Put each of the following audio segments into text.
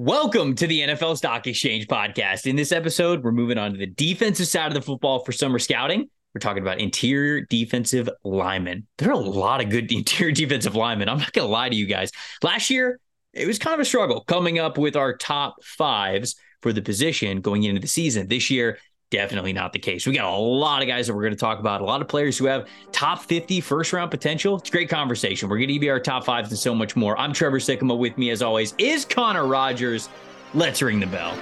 Welcome to the NFL Stock Exchange podcast. In this episode, we're moving on to the defensive side of the football for summer scouting. We're talking about interior defensive linemen. There are a lot of good interior defensive linemen. I'm not going to lie to you guys. Last year, it was kind of a struggle coming up with our top fives for the position going into the season. This year, definitely not the case. We got a lot of guys that we're going to talk about, a lot of players who have top 50 first round potential. It's great conversation. We're going to you our top fives and so much more. I'm Trevor Sikkema. With me, as always, is Connor Rogers. Let's ring the bell.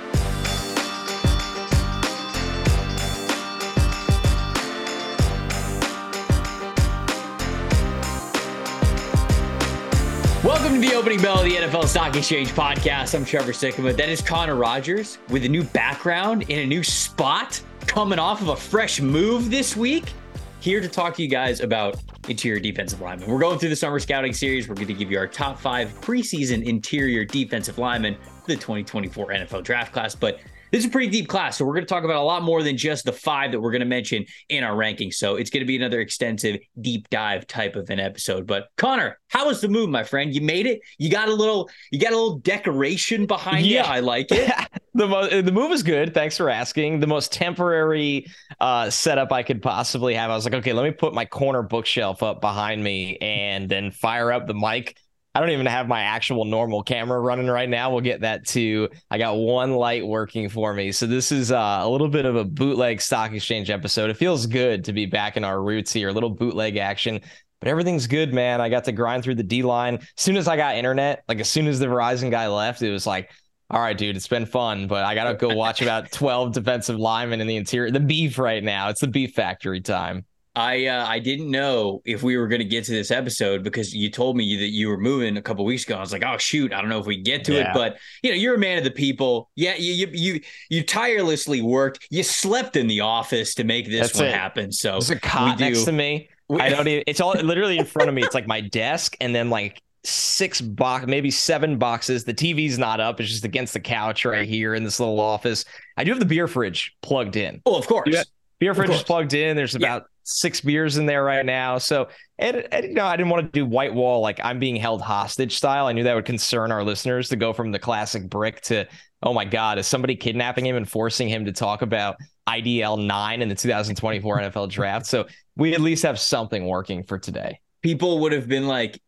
Welcome to the opening bell of the NFL Stock Exchange podcast. I'm Trevor Sikkema. That is Connor Rogers with a new background in a new spot, coming off of a fresh move this week. Here to talk to you guys about interior defensive linemen. We're going through the summer scouting series. We're going to give you our top five preseason interior defensive linemen for the 2024 NFL draft class. But this is a pretty deep class. So we're going to talk about a lot more than just the five that we're going to mention in our rankings. So it's going to be another extensive deep dive type of an episode. But Connor, how was the move, my friend? You made it. You got a little, you got a little decoration behind yeah. you. I like it. the mo- the move is good. Thanks for asking. The most temporary uh, setup I could possibly have. I was like, okay, let me put my corner bookshelf up behind me and then fire up the mic I don't even have my actual normal camera running right now. We'll get that too. I got one light working for me. So this is uh, a little bit of a bootleg stock exchange episode. It feels good to be back in our roots here, a little bootleg action. But everything's good, man. I got to grind through the D line. As soon as I got internet, like as soon as the Verizon guy left, it was like, all right, dude, it's been fun, but I got to go watch about 12 defensive linemen in the interior. The beef right now. It's the beef factory time. I uh, I didn't know if we were going to get to this episode because you told me that you were moving a couple weeks ago. I was like, oh shoot, I don't know if we get to yeah. it, but you know, you're a man of the people. Yeah, you you you, you tirelessly worked. You slept in the office to make this That's one it. happen. So there's a cot next to me. We, I don't even. It's all literally in front of me. It's like my desk, and then like six box, maybe seven boxes. The TV's not up; it's just against the couch right here in this little office. I do have the beer fridge plugged in. Oh, of course. Beer fridge is plugged in. There's about yeah six beers in there right now. So, and, and, you know, I didn't want to do white wall like I'm being held hostage style. I knew that would concern our listeners to go from the classic brick to, oh my God, is somebody kidnapping him and forcing him to talk about IDL nine in the 2024 NFL draft? So we at least have something working for today. People would have been like,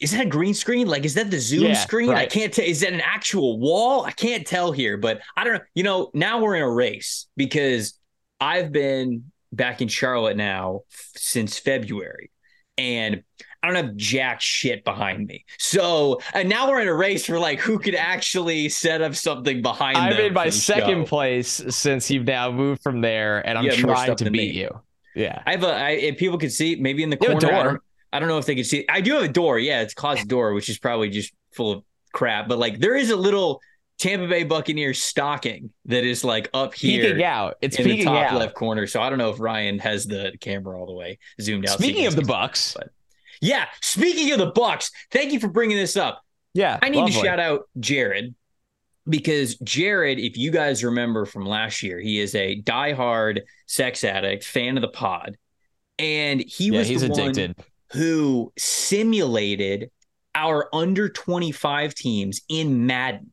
is that a green screen? Like, is that the Zoom yeah, screen? Right. I can't tell. Is that an actual wall? I can't tell here, but I don't know. You know, now we're in a race because I've been back in Charlotte now since February. And I don't have jack shit behind me. So and now we're in a race for like who could actually set up something behind me. I'm in my second show. place since you've now moved from there, and I'm trying to beat me. you. Yeah. I have a I, if people could see maybe in the you corner. I don't, I don't, know if they can see. I do have a door. Yeah, it's closet door, which is probably just full of crap. But like there is a little Tampa Bay Buccaneers stocking that is like up here, peeking out. It's in the top out. left corner. So I don't know if Ryan has the camera all the way zoomed out. Speaking of the Bucs, but yeah, speaking of the Bucs, thank you for bringing this up. Yeah, I need lovely. to shout out Jared because Jared, if you guys remember from last year, he is a diehard sex addict, fan of the pod, and he yeah, was he's addicted. who simulated our under 25 teams in Madden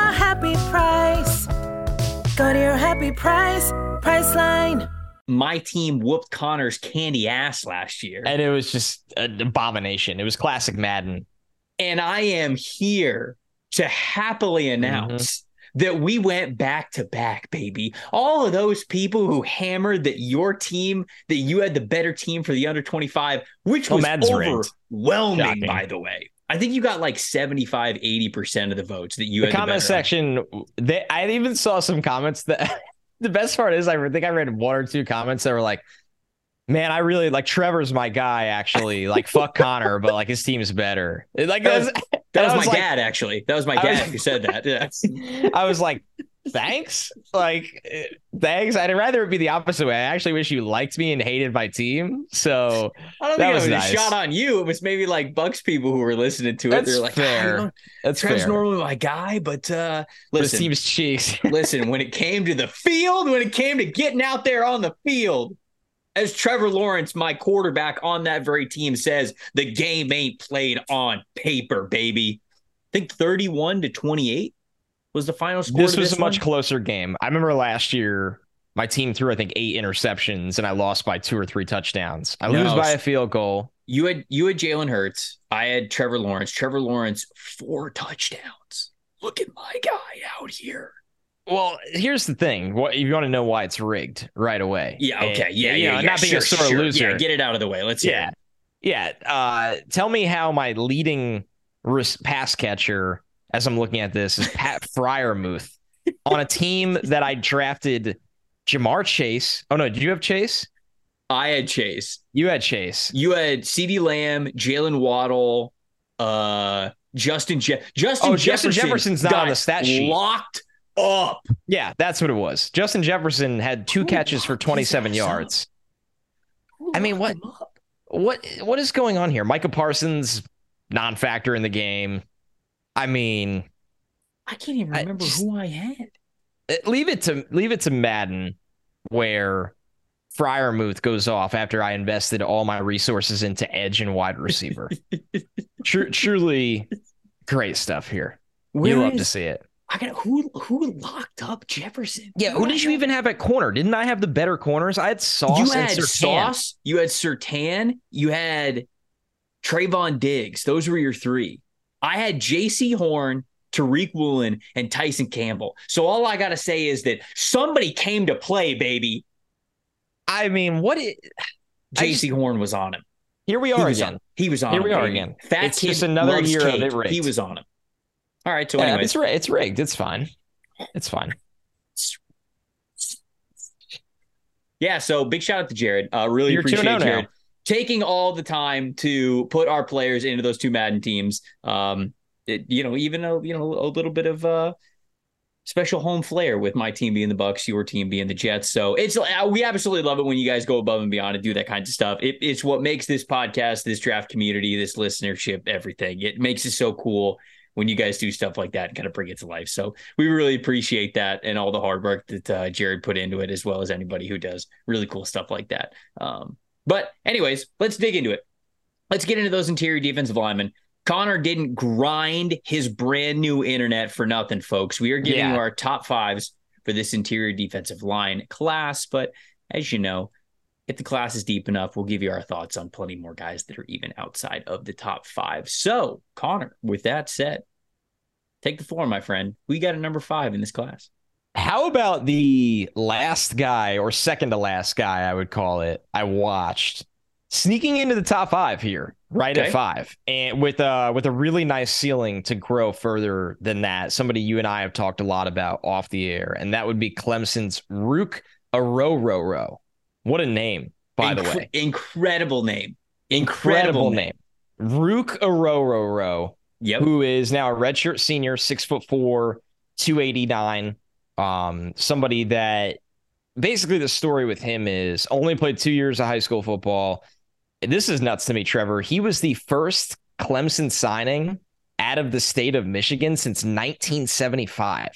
happy price. Go to your happy price, Priceline. My team whooped Connor's candy ass last year. And it was just an abomination. It was classic Madden. And I am here to happily mm-hmm. announce that we went back to back, baby. All of those people who hammered that your team, that you had the better team for the under 25, which Well, was Madden's overwhelming, Shocking. by the way. I think you got like 75, 80% of the votes that you the comment better. section they i even saw some comments that the best part is i think i read one or two comments that were like man i really like trevor's my guy actually like fuck connor but like his team's better like That was- That and was my like- dad, actually. That was my I was- dad who said that. Yeah. i was like thanks like eh, thanks i'd rather it be the opposite way i actually wish you liked me and hated my team so I don't think it was nice. a shot on you. It was maybe like Bucs people who were listening to it. That's They're like, fair. "Ah, you that's Trev's fair normally my guy, but uh, listen, team's cheeks listen, when it came to the field, when it came to getting out there on the field, as Trevor Lawrence, my quarterback on that very team, says, the game ain't played on paper, baby. I think 31 to 28 was the final score. this was a much one. closer game. I remember last year my team threw I think eight interceptions and I lost by two or three touchdowns. I No, lose by a field goal. You had you had Jalen Hurts. I had Trevor Lawrence. Trevor Lawrence, four touchdowns. Look at my guy out here. Well, here's the thing. What you want to know why it's rigged right away? Yeah, okay. And, Yeah, yeah, yeah. not being sure, a sore sure. loser. Yeah, get it out of the way. Let's yeah, it. yeah. Uh, tell me how my leading pass catcher, as I'm looking at this, is Pat Freiermuth on a team that I drafted Ja'Marr Chase. Oh no, did you have Chase? I had Chase. You had Chase. You had CeeDee Lamb, Jaylen Waddle, uh, Justin Je- Justin Oh, Justin Jefferson Jefferson's not on the stat sheet. Locked up. Yeah, that's what it was. Justin Jefferson had two Who catches for 27 yards. Who I mean, what- What what is going on here? Micah Parsons non-factor in the game. I mean, I can't even I remember just- who I had. eh, leave it to leave it to Madden where Freiermuth goes off after I invested all my resources into edge and wide receiver. Tru- truly great stuff here. Where you love to see it. I got who who locked up Jefferson? Yeah, who did you even have at corner? Didn't I have the better corners? I had Sauce you had. Sauce, you had Surtain, you had Trevon Diggs. Those were your three. I had Jaycee Horn, Tariq Woolen, and Tyson Campbell. So all I gotta say is that somebody came to play, baby. I mean, what? i- I Jaycee Horn was on him. here we are was again. on. He was on. Here him, we are baby. again. Fat It's just another year of it rigged. He was on him. All right. So Yeah, anyway, it's it's rigged. It's fine. It's fine. Yeah, so big shout out to Jared. Uh, really You're appreciate 2-0 now. Taking all the time to put our players into those two Madden teams. Um, it, you know, even a you know a little bit of uh special home flair with my team being the Bucs, your team being the Jets. So it's uh, we absolutely love it when you guys go above and beyond and do that kind of stuff. It, it's what makes this podcast, this draft community, this listenership, everything. It makes it so cool when you guys do stuff like that and kind of bring it to life. So we really appreciate that and all the hard work that uh, Jared put into it, as well as anybody who does really cool stuff like that. Um, but anyways, let's dig into it. Let's get into those interior defensive linemen. Connor didn't grind his brand new internet for nothing, folks. We are giving Yeah. you our top fives for this interior defensive line class. But as you know, if the class is deep enough, we'll give you our thoughts on plenty more guys that are even outside of the top five. So, Connor, with that said, take the floor, my friend. We got a number five in this class. How about the last guy or second to last guy, I would call it, I watched sneaking into the top five here, right Okay. at five. And with uh with a really nice ceiling to grow further than that. Somebody you and I have talked a lot about off the air, and that would be Clemson's Ruke Orhorhoro. What a name, by the way. incredible name. Incredible name. Ruke Orhorhoro. Yep. who is now a redshirt senior, six foot four, 289. Um, somebody that basically the story with him is only played two years of high school football. This is nuts to me, Trevor. He was the first Clemson signing out of the state of Michigan since 1975.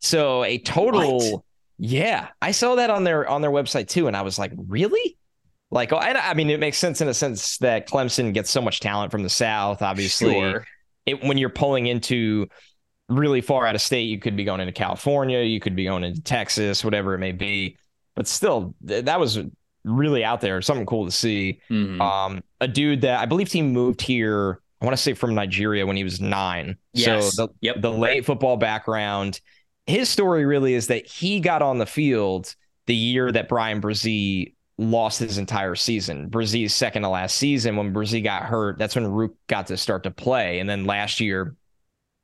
So a total, What? yeah. I saw that on their on their website too, and I was like, really? Like, I, I mean, it makes sense in a sense that Clemson gets so much talent from the South, obviously Sure. it, when you're pulling into really far out of state, you could be going into California, you could be going into Texas, whatever it may be. But still, th- that was really out there, something cool to see. Mhm. Um, a dude that I believe he moved here, I want to say from Nigeria when he was nine. Yes. So the, Yep. the late football background. his story really is that he got on the field the year that Bryan Bresee lost his entire season. Bresee's second to last season when Bresee got hurt, that's when Ruke got to start to play. And then last year,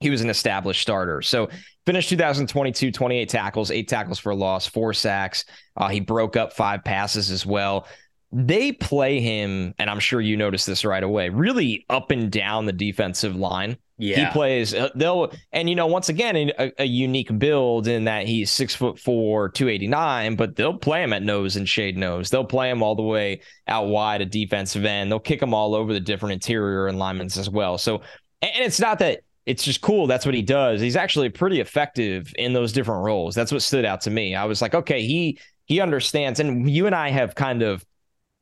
he was an established starter. So finished 2022, 28 tackles, eight tackles for a loss, four sacks. Uh, he broke up five passes as well. They play him, and I'm sure you noticed this right away, really up and down the defensive line. Yeah. He plays, uh, they'll, and you know, once again, a, a, unique build in that he's six foot four, 289, but they'll play him at nose and shade nose. They'll play him all the way out wide at defensive end. They'll kick him all over the different interior alignments as well. So, and it's not that it's just cool. That's what he does. He's actually pretty effective in those different roles. That's what stood out to me. I was like, okay, he, he understands. And you and I have kind of,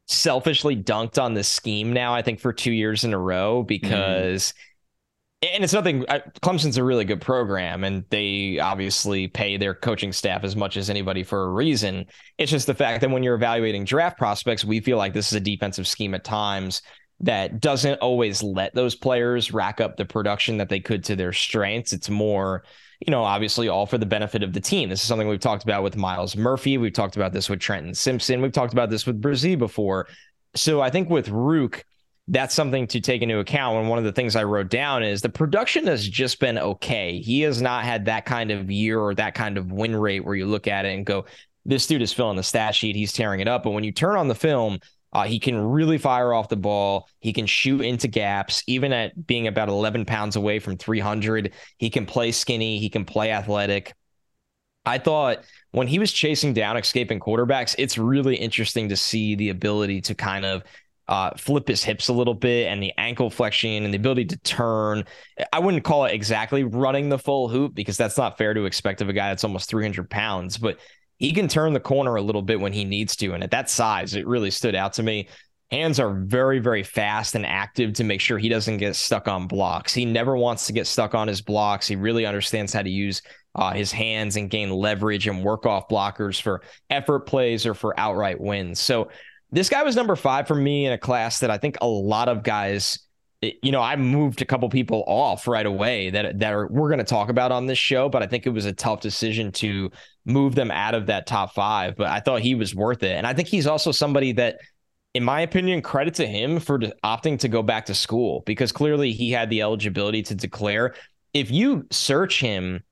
selfishly dunked on this scheme now, I think, for two years in a row mm-hmm. because mm and it's nothing. Clemson's a really good program, and they obviously pay their coaching staff as much as anybody for a reason. It's just the fact that when you're evaluating draft prospects, we feel like this is a defensive scheme at times that doesn't always let those players rack up the production that they could to their strengths. It's more, you know, obviously all for the benefit of the team. This is something we've talked about with Myles Murphy. We've talked about this with Trenton Simpson. We've talked about this with Bresee before. So I think with Ruke, that's something to take into account. And one of the things I wrote down is the production has just been okay. He has not had that kind of year or that kind of win rate where you look at it and go, this dude is filling the stat sheet. He's tearing it up. But when you turn on the film, uh, he can really fire off the ball. He can shoot into gaps, even at being about 11 pounds away from 300. He can play skinny. He can play athletic. I thought when he was chasing down escaping quarterbacks, it's really interesting to see the ability to kind of uh, flip his hips a little bit and the ankle flexion and the ability to turn. I wouldn't call it exactly running the full hoop because that's not fair to expect of a guy that's almost 300 pounds, but he can turn the corner a little bit when he needs to. And at that size, it really stood out to me. Hands are very, very fast and active to make sure he doesn't get stuck on blocks. He never wants to get stuck on his blocks. He really understands how to use uh, his hands and gain leverage and work off blockers for effort plays or for outright wins. So this guy was number five for me in a class that I think a lot of guys, you know, I moved a couple people off right away that that are, we're going to talk about on this show, but I think it was a tough decision to move them out of that top five. But I thought he was worth it, and I think he's also somebody that. In my opinion, credit to him for opting to go back to school because clearly he had the eligibility to declare. If you search him,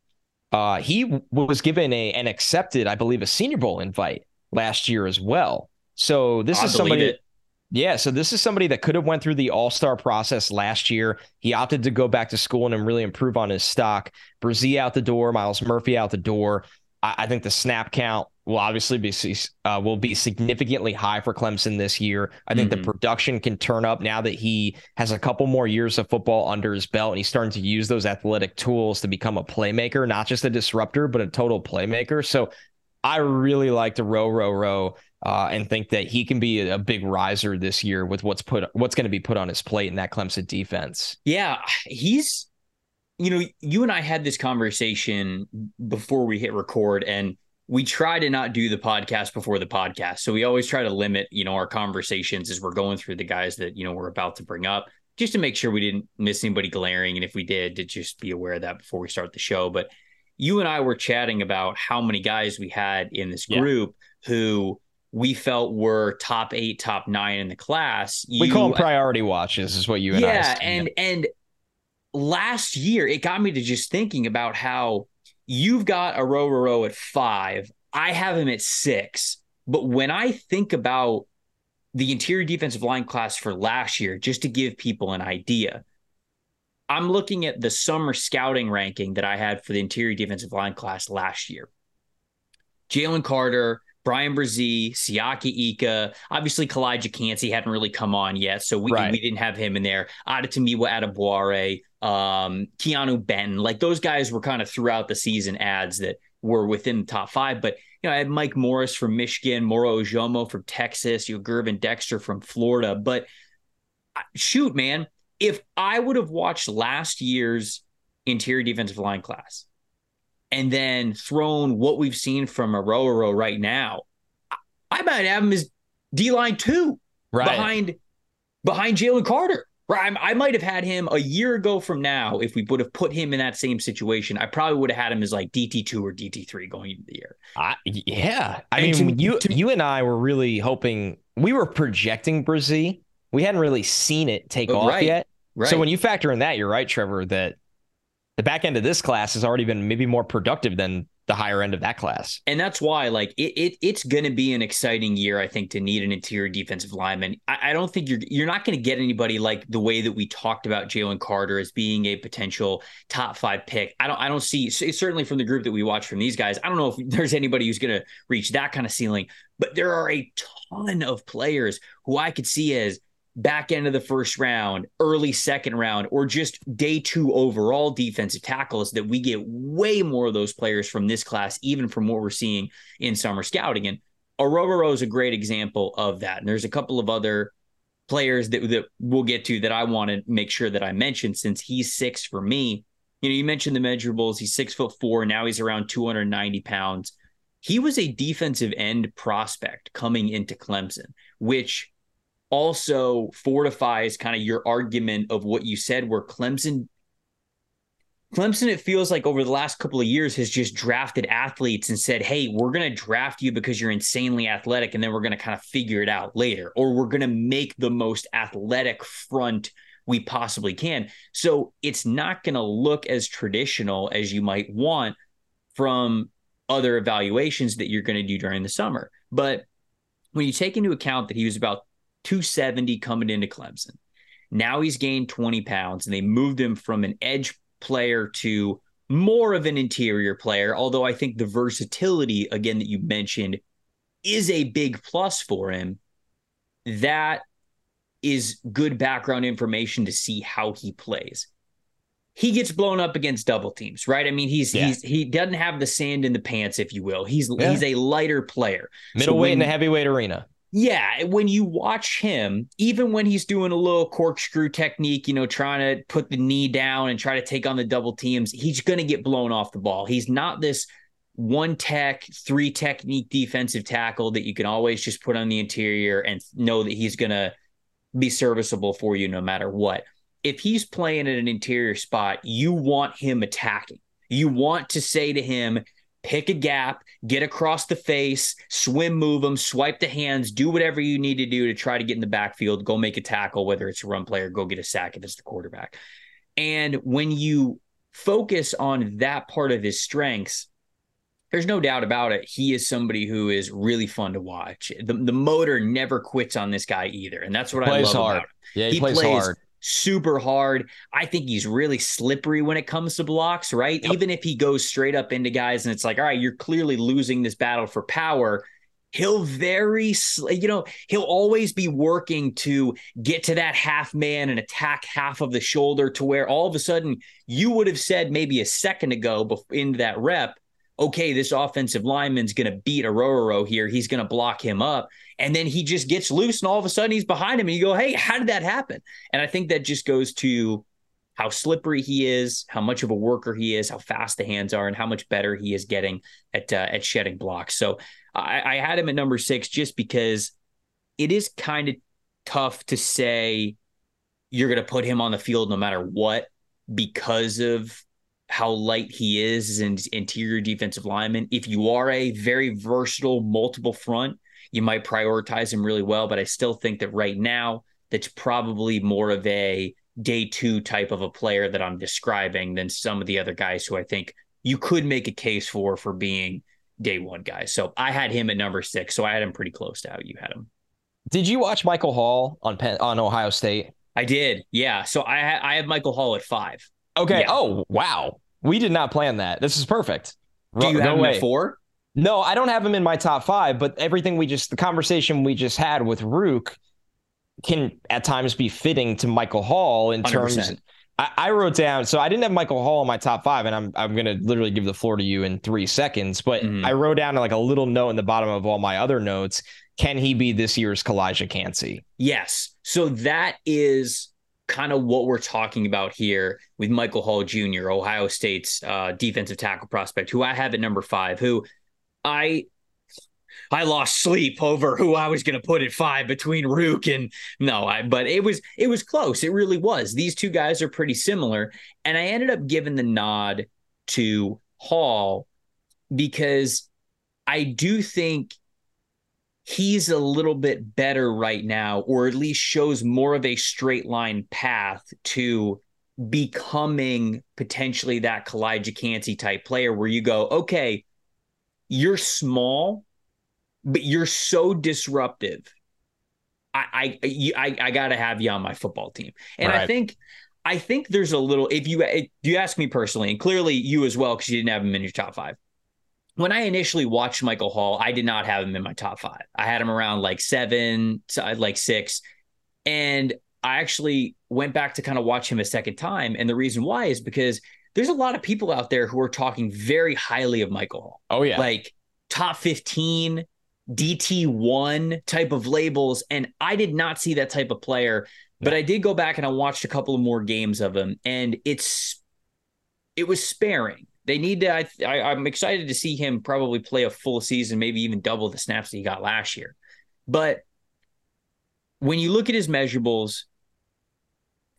uh, he was given a and accepted, I believe, a Senior Bowl invite last year as well. So this I is somebody. It. Yeah, so this is somebody that could have went through the All Star process last year. He opted to go back to school and really improve on his stock. Bresee out the door, Myles Murphy out the door. I, I think the snap count will obviously be uh, will be significantly high for Clemson this year. I think mm-hmm. the production can turn up now that he has a couple more years of football under his belt and he's starting to use those athletic tools to become a playmaker, not just a disruptor, but a total playmaker. So I really like to row, row, row uh, and think that he can be a, big riser this year with what's put what's going to be put on his plate in that Clemson defense. Yeah, he's you know, you and I had this conversation before we hit record and we try to not do the podcast before the podcast. So we always try to limit, you know, our conversations as we're going through the guys that, you know, we're about to bring up just to make sure we didn't miss anybody glaring and if we did to just be aware of that before we start the show. But you and I were chatting about how many guys we had in this group yeah. who we felt were top eight, top nine in the class. You, we call them priority watches, is what you and yeah, and and last year it got me to just thinking about how you've got a row row at five. I have him at six. But when I think about the interior defensive line class for last year, just to give people an idea, I'm looking at the summer scouting ranking that I had for the interior defensive line class last year. Jalen Carter, Bryan Bresee, Siaki Ika, obviously Calijah Kancey hadn't really come on yet, so we, right. we didn't have him in there. Adetomiwa Adebawore, um, Keanu Benton, like those guys were kind of throughout the season ads that were within the top five. But you know, I had Mike Morris from Michigan, Moro Ojomo from Texas, you know, Gervon Dexter from Florida. But shoot, man, if I would have watched last year's interior defensive line class and then thrown what we've seen from Orhorhoro right now, I might have him as D line two right. behind behind Jalen Carter. Right. I might have had him a year ago from now. If we would have put him in that same situation, I probably would have had him as like DT2 or DT3 going into the year. I, yeah. I and mean, to, you to, you and I were really hoping we were projecting Bresee. We hadn't really seen it take oh, off right, yet. Right. So when you factor in that, you're right, Trevor, that the back end of this class has already been maybe more productive than the higher end of that class. And that's why, like, it, it it's going to be an exciting year, I think, to need an interior defensive lineman. I, I don't think you're you're not going to get anybody like the way that we talked about Jalen Carter as being a potential top five pick. I don't I don't see certainly from the group that we watch from these guys. I don't know if there's anybody who's going to reach that kind of ceiling, but there are a ton of players who I could see as back end of the first round, early second round, or just day two overall defensive tackles that we get way more of those players from this class, even from what we're seeing in summer scouting. And Orhorhoro is a great example of that. And there's a couple of other players that, that we'll get to that I want to make sure that I mention since he's six for me. You know, you mentioned the measurables. He's six foot four. Now he's around 290 pounds. He was a defensive end prospect coming into Clemson, which also fortifies kind of your argument of what you said, where Clemson Clemson, it feels like over the last couple of years has just drafted athletes and said, Hey, we're going to draft you because you're insanely athletic. And then we're going to kind of figure it out later, or we're going to make the most athletic front we possibly can. So it's not going to look as traditional as you might want from other evaluations that you're going to do during the summer. But when you take into account that he was about 270 coming into Clemson. Now he's gained 20 pounds and they moved him from an edge player to more of an interior player. Although I think the versatility, again, that you mentioned is a big plus for him. That is good background information to see how he plays. He gets blown up against double teams, right? I mean, he's yeah. he's he doesn't have the sand in the pants, if you will. He's yeah. he's a lighter player, middleweight so in the heavyweight arena yeah, when you watch him, even when he's doing a little corkscrew technique, you know, trying to put the knee down and try to take on the double teams, he's going to get blown off the ball. He's not this one tech, three technique defensive tackle that you can always just put on the interior and know that he's going to be serviceable for you no matter what. If he's playing at an interior spot, you want him attacking. You want to say to him, pick a gap, get across the face, swim move them, swipe the hands, do whatever you need to do to try to get in the backfield, go make a tackle, whether it's a run player, go get a sack if it's the quarterback. And when you focus on that part of his strengths, there's no doubt about it. He is somebody who is really fun to watch. The, the motor never quits on this guy either. And that's what I love hard. about him. Yeah, he, he plays, plays hard super hard. I think he's really slippery when it comes to blocks, right? Yep. Even if he goes straight up into guys and it's like, all right, you're clearly losing this battle for power. He'll very, you know, he'll always be working to get to that half man and attack half of the shoulder to where all of a sudden you would have said maybe a second ago into that rep, okay, this offensive lineman's going to beat Orhorhoro here. He's going to block him up. And then he just gets loose and all of a sudden he's behind him. And you go, hey, how did that happen? And I think that just goes to how slippery he is, how much of a worker he is, how fast the hands are, and how much better he is getting at uh, at shedding blocks. So I, I had him at number six just because it is kind of tough to say you're going to put him on the field no matter what because of how light he is as an interior defensive lineman. If you are a very versatile, multiple front, you might prioritize him really well. But I still think that right now, that's probably more of a day two type of a player that I'm describing than some of the other guys who I think you could make a case for for being day one guys. So I had him at number six. So I had him pretty close to how you had him. Did you watch Michael Hall on Penn, on Ohio State? I did. Yeah. So I ha- I have Michael Hall at five. Okay. Yeah. Oh, wow. We did not plan that. This is perfect. Do you have him at four? No, I don't have him in my top five, but everything we just, the conversation we just had with Ruke can at times be fitting to Michael Hall in 100%. terms. I, I wrote down, so I didn't have Michael Hall in my top five, and I'm I'm gonna literally give the floor to you in three seconds. But mm. I wrote down like a little note in the bottom of all my other notes. Can he be this year's Calijah Kancey? Yes. So that is kind of what we're talking about here with Michael Hall Jr., Ohio State's uh, defensive tackle prospect, who I have at number five, who I I lost sleep over who I was going to put at five between Ruke and no, I, but it was it was close. It really was. These two guys are pretty similar, and I ended up giving the nod to Hall because I do think he's a little bit better right now, or at least shows more of a straight line path to becoming potentially that Calijah Kancey type player where you go, okay, you're small, but you're so disruptive. I I I, I got to have you on my football team, and right. I think I think there's a little. If you if you ask me personally, and clearly you as well, because you didn't have him in your top five. When I initially watched Michael Hall, I did not have him in my top five. I had him around like seven, uh, like six, and I actually went back to kind of watch him a second time, and the reason why is because there's a lot of people out there who are talking very highly of Michael Hall. Oh yeah, like top fifteen DT1 type of labels. And I did not see that type of player, but I did go back and I watched a couple of more games of him, and it's it was sparing. They need to. I, I, I'm excited to see him probably play a full season, maybe even double the snaps that he got last year. But when you look at his measurables,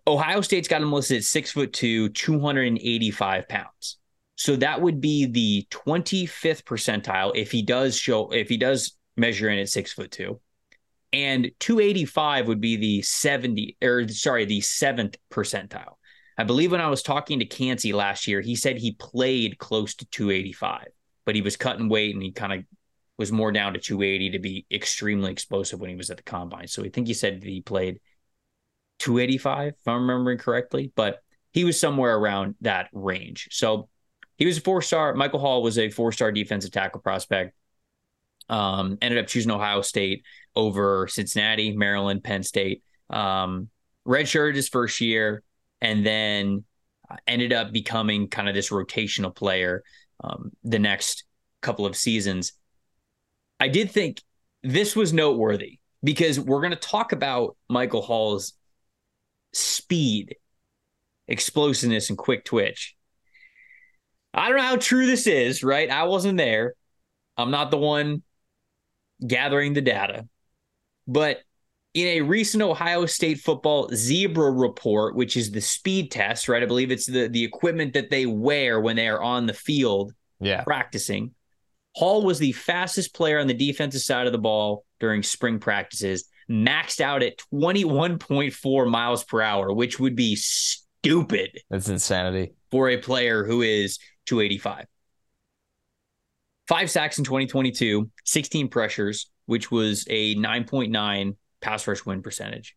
Ohio State's got him listed at six foot two, 285 pounds. So that would be the 25th percentile if he does show if he does measure in at six foot two. And 285 would be the 70 or sorry, the seventh percentile. I believe when I was talking to Kancey last year, he said he played close to 285, but he was cutting weight and he kind of was more down to 280 to be extremely explosive when he was at the combine. So I think he said that he played 285, if I'm remembering correctly, but he was somewhere around that range. So he was a four star. Michael Hall was a four star defensive tackle prospect. Um, ended up choosing Ohio State over Cincinnati, Maryland, Penn State. Um, redshirted his first year, and then ended up becoming kind of this rotational player um, the next couple of seasons. I did think this was noteworthy because we're going to talk about Michael Hall's speed, explosiveness, and quick twitch. I don't know how true this is, right? I wasn't there. I'm not the one gathering the data. But in a recent Ohio State football zebra report, which is the speed test, right? I believe it's the, the equipment that they wear when they are on the field yeah. practicing. Hall was the fastest player on the defensive side of the ball during spring practices, maxed out at 21.4 miles per hour, which would be stupid. That's insanity. For a player who is 285 five sacks in 2022, 16 pressures, which was a 9.9 pass rush win percentage.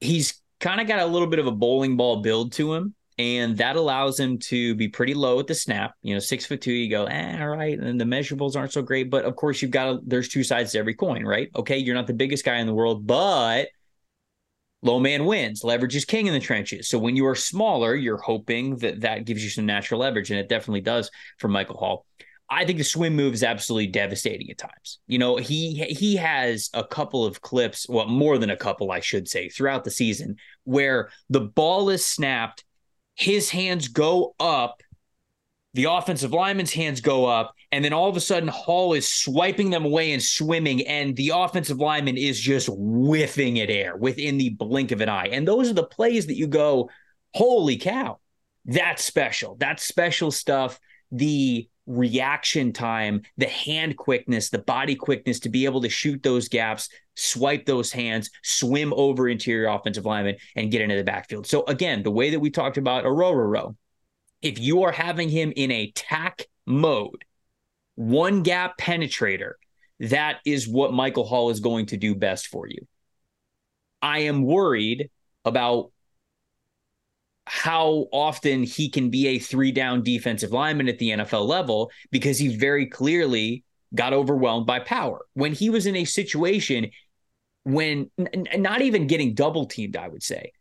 He's kind of got a little bit of a bowling ball build to him, and that allows him to be pretty low at the snap. You know, six foot two, you go, eh, all right, and the measurables aren't so great, but of course you've got there's two sides to every coin, right? Okay, you're not the biggest guy in the world, but low man wins. Leverage is king in the trenches. So when you are smaller, you're hoping that that gives you some natural leverage, and it definitely does for Michael Hall. I think the swim move is absolutely devastating at times. You know, he he has a couple of clips, well, more than a couple, I should say, throughout the season, where the ball is snapped, his hands go up, the offensive lineman's hands go up, and then all of a sudden Hall is swiping them away and swimming, and the offensive lineman is just whiffing at air within the blink of an eye. And those are the plays that you go, holy cow, that's special. That's special stuff. The reaction time, the hand quickness, the body quickness to be able to shoot those gaps, swipe those hands, swim over interior offensive lineman, and get into the backfield. So again, the way that we talked about Orhorhoro, if you are having him in a tack mode, one gap penetrator, that is what Michael Hall is going to do best for you. I am worried about how often he can be a three down defensive lineman at the NFL level because he very clearly got overwhelmed by power. When he was in a situation when n- not even getting double teamed, I would say,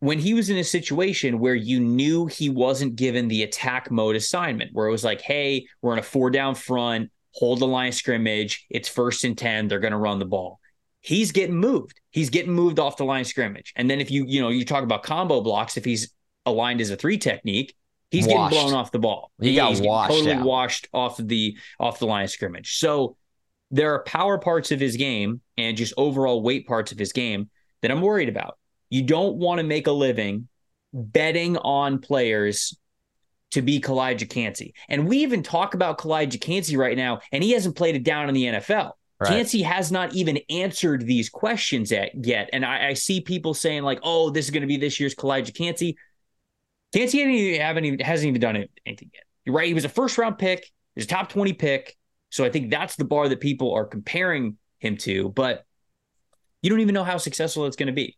when he was in a situation where you knew he wasn't given the attack mode assignment, where it was like, hey, we're in a four down front, hold the line scrimmage, it's first and 10, they're going to run the ball. He's getting moved. He's getting moved off the line scrimmage. And then if you, you know, you talk about combo blocks, if he's aligned as a three technique, He's Washed. getting blown off the ball. He got washed totally out. washed off the off the line of scrimmage. So there are power parts of his game and just overall weight parts of his game that I'm worried about. You don't want to make a living betting on players to be Calijah Kancey. And we even talk about Calijah Kancey right now, and he hasn't played it down in the NFL. Right. Kancey has not even answered these questions yet. yet. And I, I see people saying, like, oh, this is going to be this year's Calijah Kancey. Kancey hasn't even, haven't even, hasn't even done anything yet. You're right. He was a first round pick, he was a top 20 pick. So I think that's the bar that people are comparing him to. But you don't even know how successful it's going to be.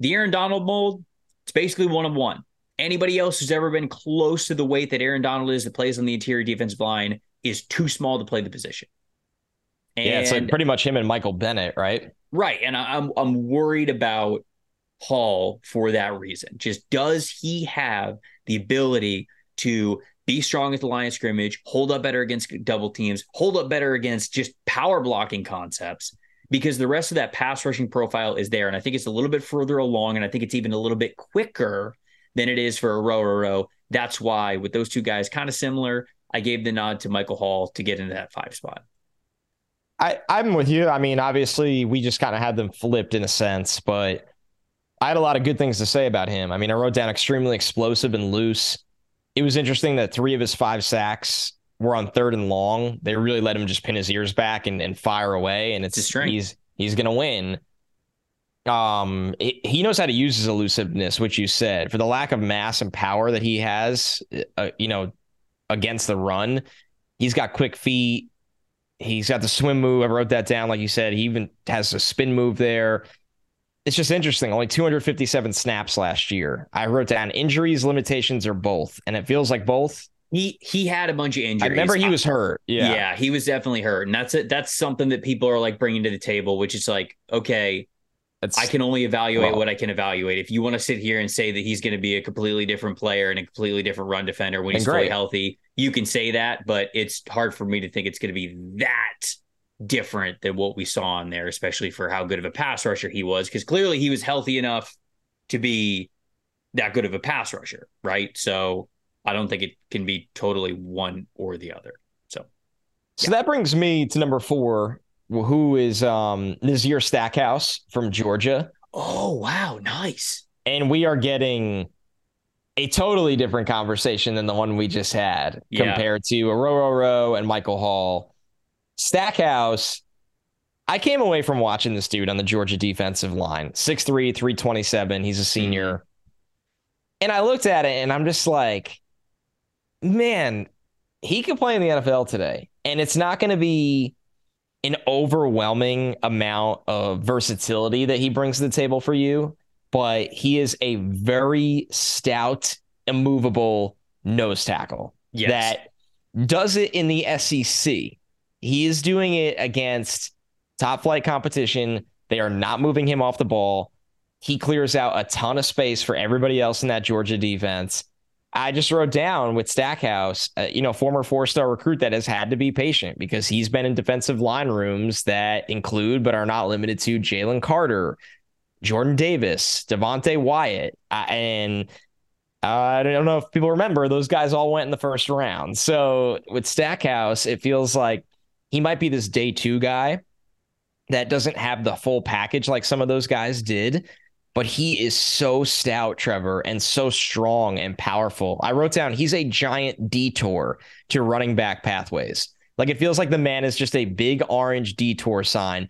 The Aaron Donald mold, it's basically one of one. Anybody else who's ever been close to the weight that Aaron Donald is that plays on the interior defensive line is too small to play the position. And, yeah, it's like pretty much him and Michael Bennett, right? right, and I, I'm I'm worried about Hall for that reason. Just does he have the ability to be strong at the line of scrimmage, hold up better against double teams, hold up better against just power blocking concepts? Because the rest of that pass rushing profile is there, and I think it's a little bit further along, and I think it's even a little bit quicker than it is for a row or row. That's why with those two guys kind of similar, I gave the nod to Michael Hall to get into that five spot. I, I'm with you. I mean, obviously, we just kind of had them flipped in a sense, but I had a lot of good things to say about him. I mean, I wrote down extremely explosive and loose. It was interesting that three of his five sacks were on third and long. They really let him just pin his ears back and, and fire away, and it's It's he's he's gonna win. Um, he he knows how to use his elusiveness, which you said, for the lack of mass and power that he has, uh, you know, against the run. He's got quick feet. He's got the swim move. I wrote that down, like you said. He even has a spin move there. It's just interesting. Only 257 snaps last year. I wrote down injuries, limitations, or both, and it feels like both. He he had a bunch of injuries. I remember he was hurt. Yeah. Yeah, he was definitely hurt, and that's it. That's something that people are like bringing to the table, which is like, okay, It's, I can only evaluate Well- what I can evaluate. If you want to sit here and say that he's going to be a completely different player and a completely different run defender when he's fully healthy, you can say that, but it's hard for me to think it's going to be that different than what we saw in there, especially for how good of a pass rusher he was, because clearly he was healthy enough to be that good of a pass rusher, right? So I don't think it can be totally one or the other. So So that brings me to number four, who is um, Nazir Stackhouse from Georgia. Oh wow, nice. And we are getting a totally different conversation than the one we just had Yeah. compared to Orhorhoro and Michael Hall. Stackhouse, I came away from watching this dude on the Georgia defensive line 6'3, 327. He's a senior. Mm-hmm. And I looked at it and I'm just like, man, he could play in the NFL today. And it's not going to be an overwhelming amount of versatility that he brings to the table for you, but he is a very stout, immovable nose tackle Yes. that does it in the SEC. He is doing it against top flight competition. They are not moving him off the ball. He clears out a ton of space for everybody else in that Georgia defense. I just wrote down with Stackhouse, uh, you know, former four star recruit that has had to be patient because he's been in defensive line rooms that include, but are not limited to Jalen Carter, Jordan Davis, Devonte Wyatt, uh, and I don't know if people remember, those guys all went in the first round. So with Stackhouse, it feels like he might be this day two guy that doesn't have the full package like some of those guys did, but he is so stout, Trevor, and so strong and powerful. I wrote down he's a giant detour to running back pathways. Like it feels like the man is just a big orange detour sign.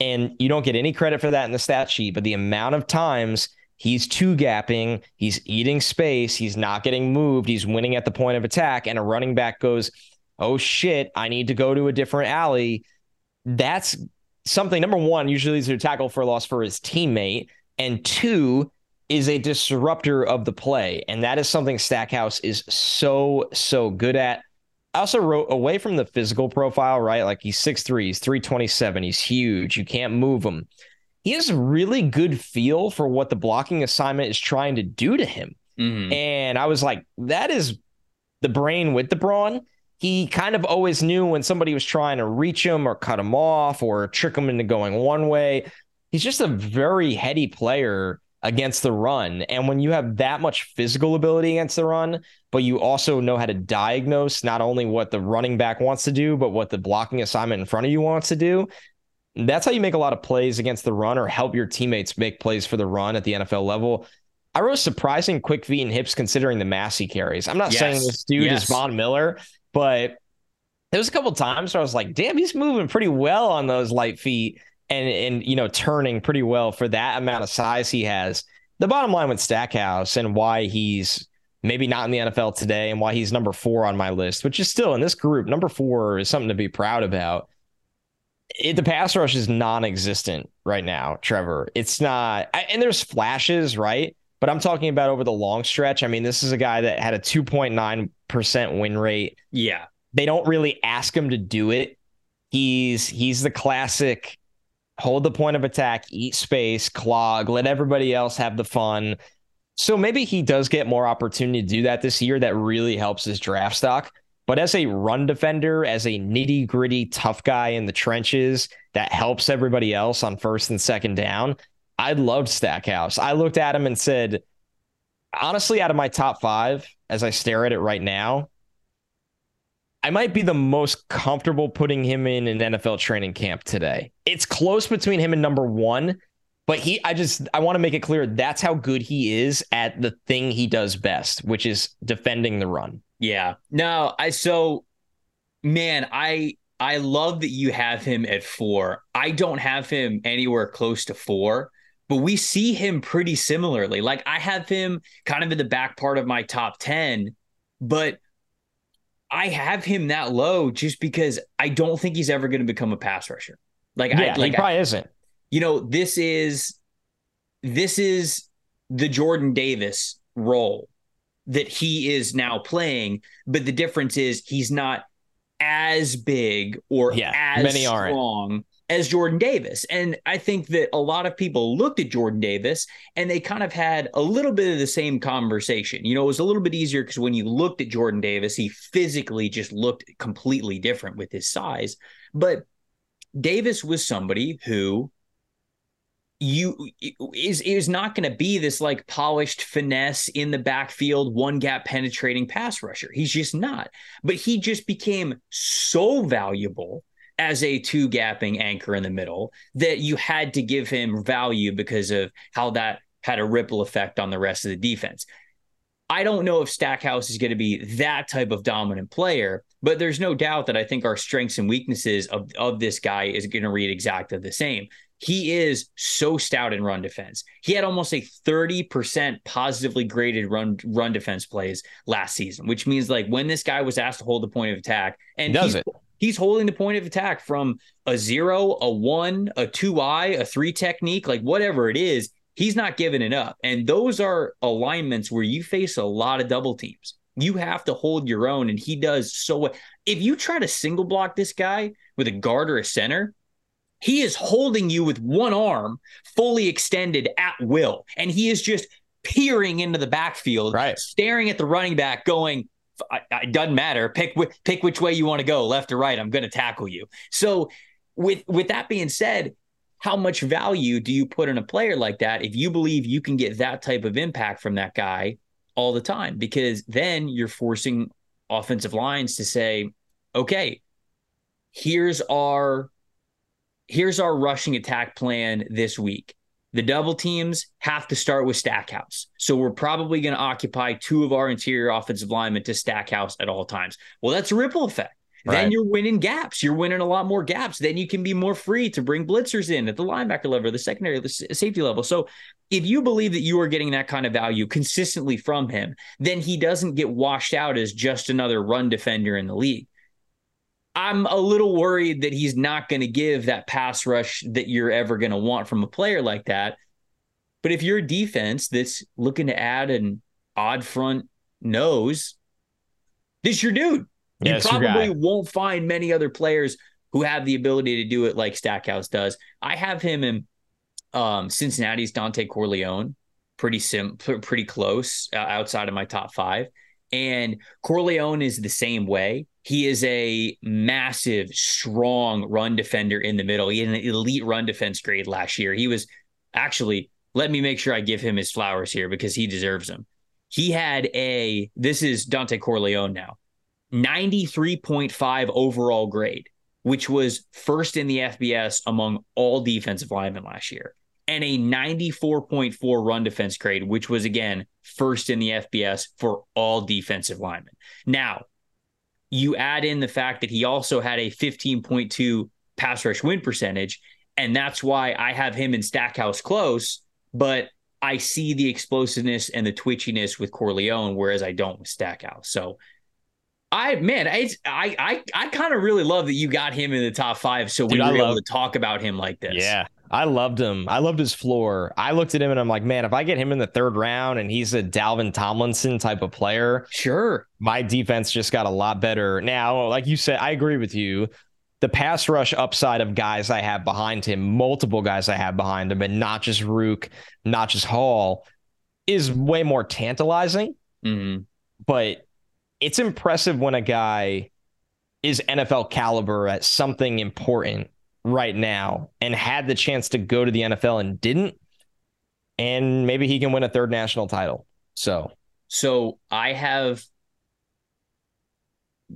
And you don't get any credit for that in the stat sheet, but the amount of times he's two gapping, he's eating space, he's not getting moved, he's winning at the point of attack, and a running back goes, Oh shit, I need to go to a different alley. That's something number one, usually is a tackle for a loss for his teammate, and two is a disruptor of the play. And that is something Stackhouse is so, so good at. I also wrote away from the physical profile, right? Like he's 6'3, he's 327, he's huge. You can't move him. He has a really good feel for what the blocking assignment is trying to do to him. Mhm. And I was like, that is the brain with the brawn. He kind of always knew when somebody was trying to reach him or cut him off or trick him into going one way. He's just a very heady player against the run. And when you have that much physical ability against the run, but you also know how to diagnose not only what the running back wants to do, but what the blocking assignment in front of you wants to do, that's how you make a lot of plays against the run or help your teammates make plays for the run at the NFL level. I wrote surprising quick feet and hips considering the mass he carries. I'm not yes. saying this dude yes. is Von Miller, but there was a couple times where I was like, damn, he's moving pretty well on those light feet and and you know turning pretty well for that amount of size he has. The bottom line with Stackhouse and why he's maybe not in the NFL today and why he's number four on my list, which is still in this group, number four is something to be proud about. It, the pass rush is non-existent right now, Trevor. It's not, and there's flashes, right? But I'm talking about over the long stretch. I mean, this is a guy that had a 2.9% win rate. Yeah. They don't really ask him to do it. He's he's the classic hold the point of attack, eat space, clog, let everybody else have the fun. So maybe he does get more opportunity to do that this year. That really helps his draft stock. But as a run defender, as a nitty gritty tough guy in the trenches that helps everybody else on first and second down, I loved Stackhouse. I looked at him and said, honestly, out of my top five, as I stare at it right now, I might be the most comfortable putting him in an NFL training camp today. It's close between him and number one, but he, I just, I want to make it clear that's how good he is at the thing he does best, which is defending the run. Yeah. No, I, so, man, I, I love that you have him at four. I don't have him anywhere close to four, but we see him pretty similarly. Like I have him kind of in the back part of my top 10, but I have him that low just because I don't think he's ever going to become a pass rusher. Like, yeah, I, like he probably I, isn't. You know, this is this is the Jordan Davis role that he is now playing, but the difference is he's not as big or yeah, as many strong aren't as Jordan Davis. And I think that a lot of people looked at Jordan Davis and they kind of had a little bit of the same conversation. You know, it was a little bit easier because when you looked at Jordan Davis, he physically just looked completely different with his size. But Davis was somebody who you is is not going to be this like polished finesse in the backfield one gap penetrating pass rusher he's just not but he just became so valuable as a two gapping anchor in the middle that you had to give him value because of how that had a ripple effect on the rest of the defense. I don't know if Stackhouse is going to be that type of dominant player, but there's no doubt that I think our strengths and weaknesses of, of this guy is going to read exactly the same. He is so stout in run defense. He had almost a 30% positively graded run run defense plays last season, which means like when this guy was asked to hold the point of attack and he does it he's holding the point of attack from a zero, a one, a two I, a three technique, like whatever it is, he's not giving it up. And those are alignments where you face a lot of double teams. You have to hold your own, and he does so well. If you try to single block this guy with a guard or a center, he is holding you with one arm fully extended at will. And he is just peering into the backfield, right. staring at the running back, going, it doesn't matter. Pick pick which way you want to go, left or right. I'm going to tackle you. So, with with that being said, how much value do you put in a player like that if you believe you can get that type of impact from that guy all the time? Because then you're forcing offensive lines to say, okay, here's our here's our rushing attack plan this week. The double teams have to start with Stackhouse. So we're probably going to occupy two of our interior offensive linemen to Stackhouse at all times. Well, that's a ripple effect. Right. Then you're winning gaps. You're winning a lot more gaps. Then you can be more free to bring blitzers in at the linebacker level, the secondary, the safety level. So if you believe that you are getting that kind of value consistently from him, then he doesn't get washed out as just another run defender in the league. I'm a little worried that he's not going to give that pass rush that you're ever going to want from a player like that. But if you're a defense that's looking to add an odd front nose, this your dude. You probably won't find many other players who have the ability to do it like Stackhouse does. I have him in um, Cincinnati's Dontay Corleone, pretty sim, pretty close uh, outside of my top five. And Corleone is the same way. He is a massive, strong run defender in the middle. He had an elite run defense grade last year. He was actually let me make sure I give him his flowers here because he deserves them. He had a, this is Dontay Corleone now, 93.5 overall grade, which was first in the FBS among all defensive linemen last year, and a 94.4 run defense grade, which was again first in the FBS for all defensive linemen. Now, you add in the fact that he also had a 15.2 pass rush win percentage, and that's why I have him in Stackhouse close, but I see the explosiveness and the twitchiness with Corleone, whereas I don't with Stackhouse. So I man, I I I, I kind of really love that you got him in the top five, so Dude, we were able to talk about him like this. Yeah, I loved him. I loved his floor. I looked at him and I'm like, man, if I get him in the third round and he's a Dalvin Tomlinson type of player, sure, my defense just got a lot better. Now, like you said, I agree with you. The pass rush upside of guys I have behind him, multiple guys I have behind him, and not just Ruke, not just Hall, is way more tantalizing. Mm-hmm. But it's impressive when a guy is NFL caliber at something important right now and had the chance to go to the NFL and didn't. And maybe he can win a third national title. So, so I have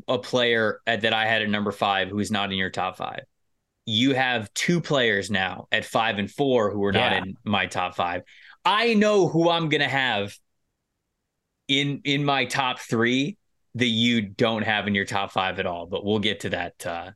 a player at, that I had at number five who is not in your top five. You have two players now at five and four who are not yeah. in my top five. I know who I'm gonna have in in my top three that you don't have in your top five at all. But we'll get to that. Uh,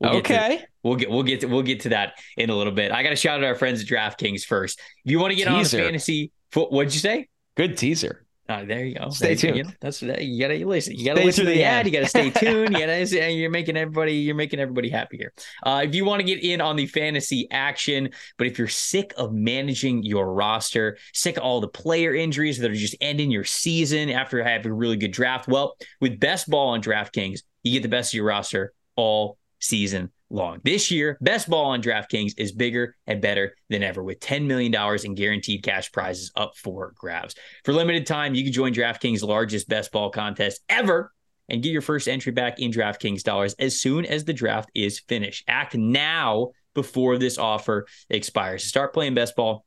we'll okay. Get to, we'll get we'll get to, we'll get to that in a little bit. I got to shout out our friends at DraftKings first. If you want to get teaser. on a fantasy, what'd you say? Good teaser. Uh, there you go. Stay tuned. You know, that's you gotta listen. You gotta stay listen to the, the ad. You gotta stay tuned. You gotta. You're making everybody. You're making everybody happy here. Uh, if you want to get in on the fantasy action, but if you're sick of managing your roster, sick of all the player injuries that are just ending your season after having a really good draft, well, with Best Ball on DraftKings, you get the best of your roster all season long. This year, best ball on DraftKings is bigger and better than ever with $10 million in guaranteed cash prizes up for grabs. For limited time, you can join DraftKings' largest best ball contest ever and get your first entry back in DraftKings dollars as soon as the draft is finished. Act now before this offer expires. To start playing best ball,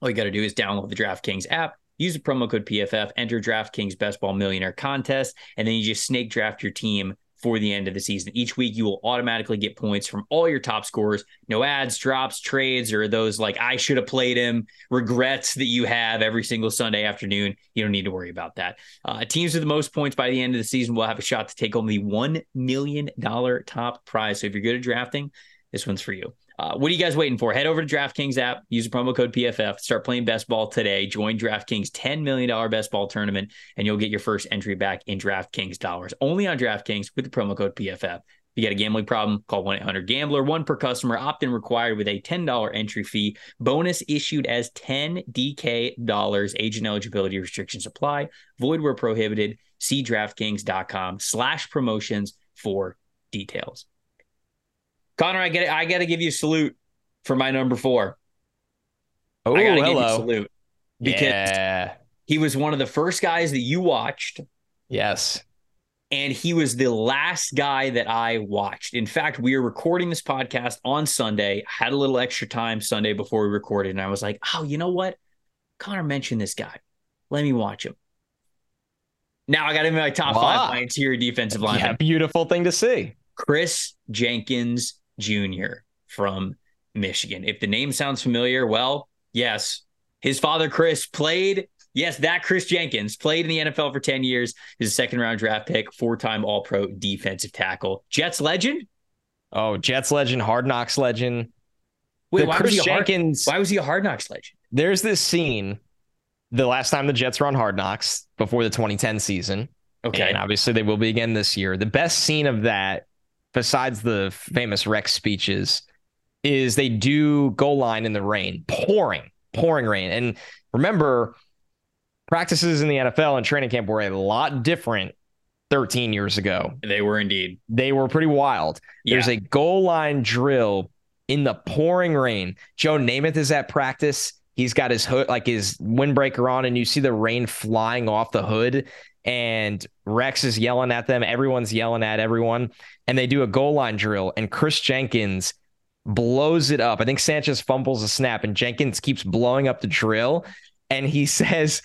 all you got to do is download the DraftKings app. Use the promo code PFF, enter DraftKings Best Ball Millionaire Contest, and then you just snake draft your team for the end of the season. Each week, you will automatically get points from all your top scorers. No ads, drops, trades, or those like I should have played him regrets that you have every single Sunday afternoon. You don't need to worry about that. Uh, teams with the most points by the end of the season will have a shot to take home the $1 million top prize. So if you're good at drafting, this one's for you. Uh, what are you guys waiting for? Head over to DraftKings app, use the promo code PFF, start playing best ball today. Join DraftKings $10 million best ball tournament, and you'll get your first entry back in DraftKings dollars. Only on DraftKings with the promo code PFF. If you got a gambling problem, call 1 800 Gambler, one per customer, opt in required with a $10 entry fee. Bonus issued as 10 DK dollars. Age and eligibility restrictions apply. Void where prohibited. See DraftKings.com slash promotions for details. Connor, I get I got to give you a salute for my number four. Oh, I gotta hello. Give you a salute because yeah. he was one of the first guys that you watched. Yes. And he was the last guy that I watched. In fact, we are recording this podcast on Sunday. I had a little extra time Sunday before we recorded, and I was like, "Oh, you know what? Connor mentioned this guy. Let me watch him." Now I got him in my top wow. five my interior defensive line. Yeah, beautiful thing to see. Chris Jenkins Jr. from Michigan. If the name sounds familiar, well, yes, his father Chris played. Yes, that Chris Jenkins played in the NFL for 10 years. He's a second round draft pick, four time All Pro defensive tackle. Jets legend? Oh, Jets legend, Hard Knocks legend. Wait, why Chris was, Jenkins, hard, why was he a Hard Knocks legend? There's this scene the last time the Jets were on Hard Knocks before the 2010 season. Okay. And obviously they will be again this year. The best scene of that besides the famous Rex speeches, is they do goal line in the rain, pouring, pouring rain. And remember, practices in the NFL and training camp were a lot different 13 years ago. They were indeed. They were pretty wild. Yeah. There's a goal line drill in the pouring rain. Joe Namath is at practice. He's got his hood, like his windbreaker on, and you see the rain flying off the hood and Rex is yelling at them. Everyone's yelling at everyone. And they do a goal line drill. And Chris Jenkins blows it up. I think Sanchez fumbles a snap and Jenkins keeps blowing up the drill. And he says,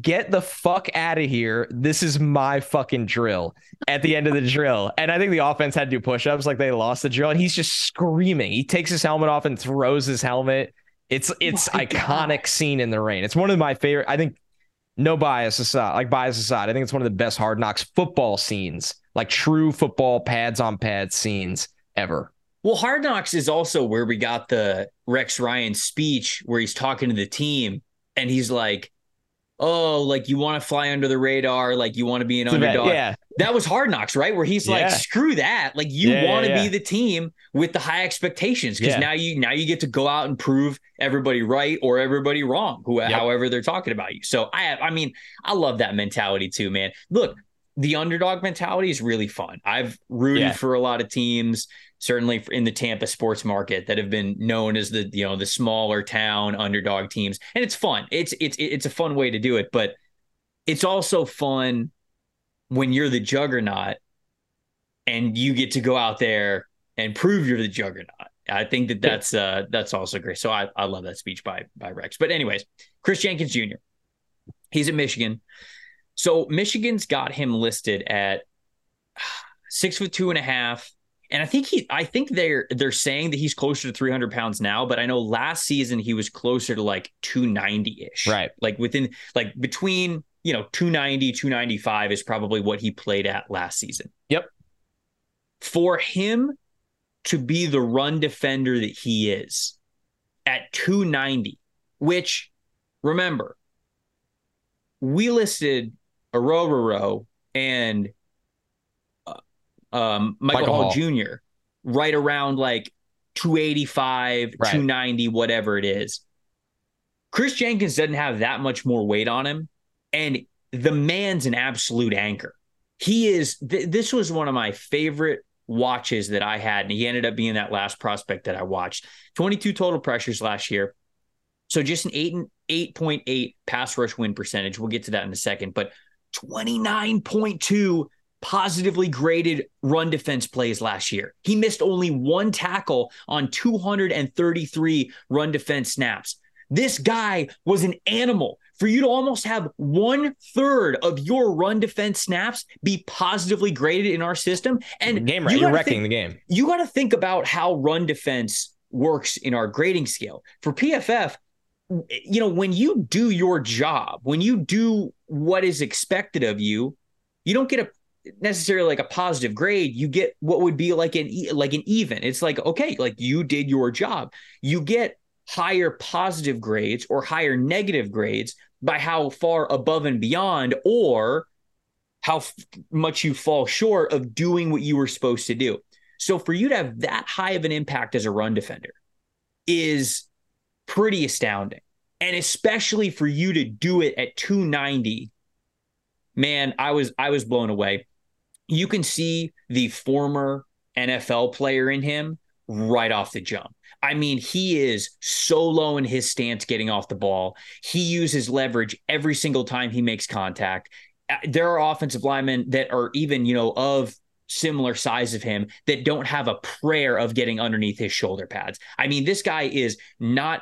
Get the fuck out of here. This is my fucking drill at the end of the drill. And I think the offense had to do push ups like they lost the drill. And he's just screaming. He takes his helmet off and throws his helmet. It's it's oh iconic God. scene in the rain. It's one of my favorite. I think no bias aside, like bias aside, I think it's one of the best hard knocks football scenes, like true football pads on pads scenes ever. Well, Hard Knocks is also where we got the Rex Ryan speech where he's talking to the team and he's like, Oh, like you want to fly under the radar, like you want to be an underdog. yeah. That was Hard Knocks, right? Where he's like, screw that. Like you yeah, want to yeah, be the team with the high expectations because now you now you get to go out and prove everybody right or everybody wrong, who yep. however they're talking about you. So I have, I mean, I love that mentality too, man. Look, the underdog mentality is really fun. I've rooted for a lot of teams certainly in the Tampa sports market that have been known as the you know the smaller town underdog teams, and it's fun. It's it's it's a fun way to do it, but it's also fun when you're the juggernaut and you get to go out there and prove you're the juggernaut. I think that that's uh that's also great. So I I love that speech by by Rex. But anyways, Chris Jenkins Jr. He's at Michigan. So Michigan's got him listed at six foot two and a half, and I think he, I think they're they're saying that he's closer to 300 pounds now, but I know last season he was closer to like 290 ish. Right. Like within, like between, you know, 290, 295 is probably what he played at last season. Yep. For him to be the run defender that he is at 290, which remember, we listed Orhorhoro and um, Michael, Michael Hall, Hall, Jr. right around like 285, right. 290, whatever it is. Chris Jenkins doesn't have that much more weight on him. And the man's an absolute anchor. He is, th- this was one of my favorite watches that I had. And he ended up being that last prospect that I watched. 22 total pressures last year. So just an eight and 8.8 pass rush win percentage. We'll get to that in a second, but 29.2 positively graded run defense plays last year. He missed only one tackle on 233 run defense snaps. This guy was an animal. For you to almost have one third of your run defense snaps be positively graded in our system, and game right, you are wrecking think, the game. You got to think about how run defense works in our grading scale. For PFF, you know, when you do your job, when you do what is expected of you, you don't get a necessarily like a positive grade. You get what would be like an like an even. It's like okay like you did your job. You get higher positive grades or higher negative grades by how far above and beyond or how f- much you fall short of doing what you were supposed to do. So for you to have that high of an impact as a run defender is pretty astounding. And especially for you to do it at 290 man i was i was blown away. You can see the former NFL player in him right off the jump. I mean, he is so low in his stance getting off the ball. He uses leverage every single time he makes contact. Uh, there are offensive linemen that are even, you know, of similar size of him that don't have a prayer of getting underneath his shoulder pads. I mean, this guy is not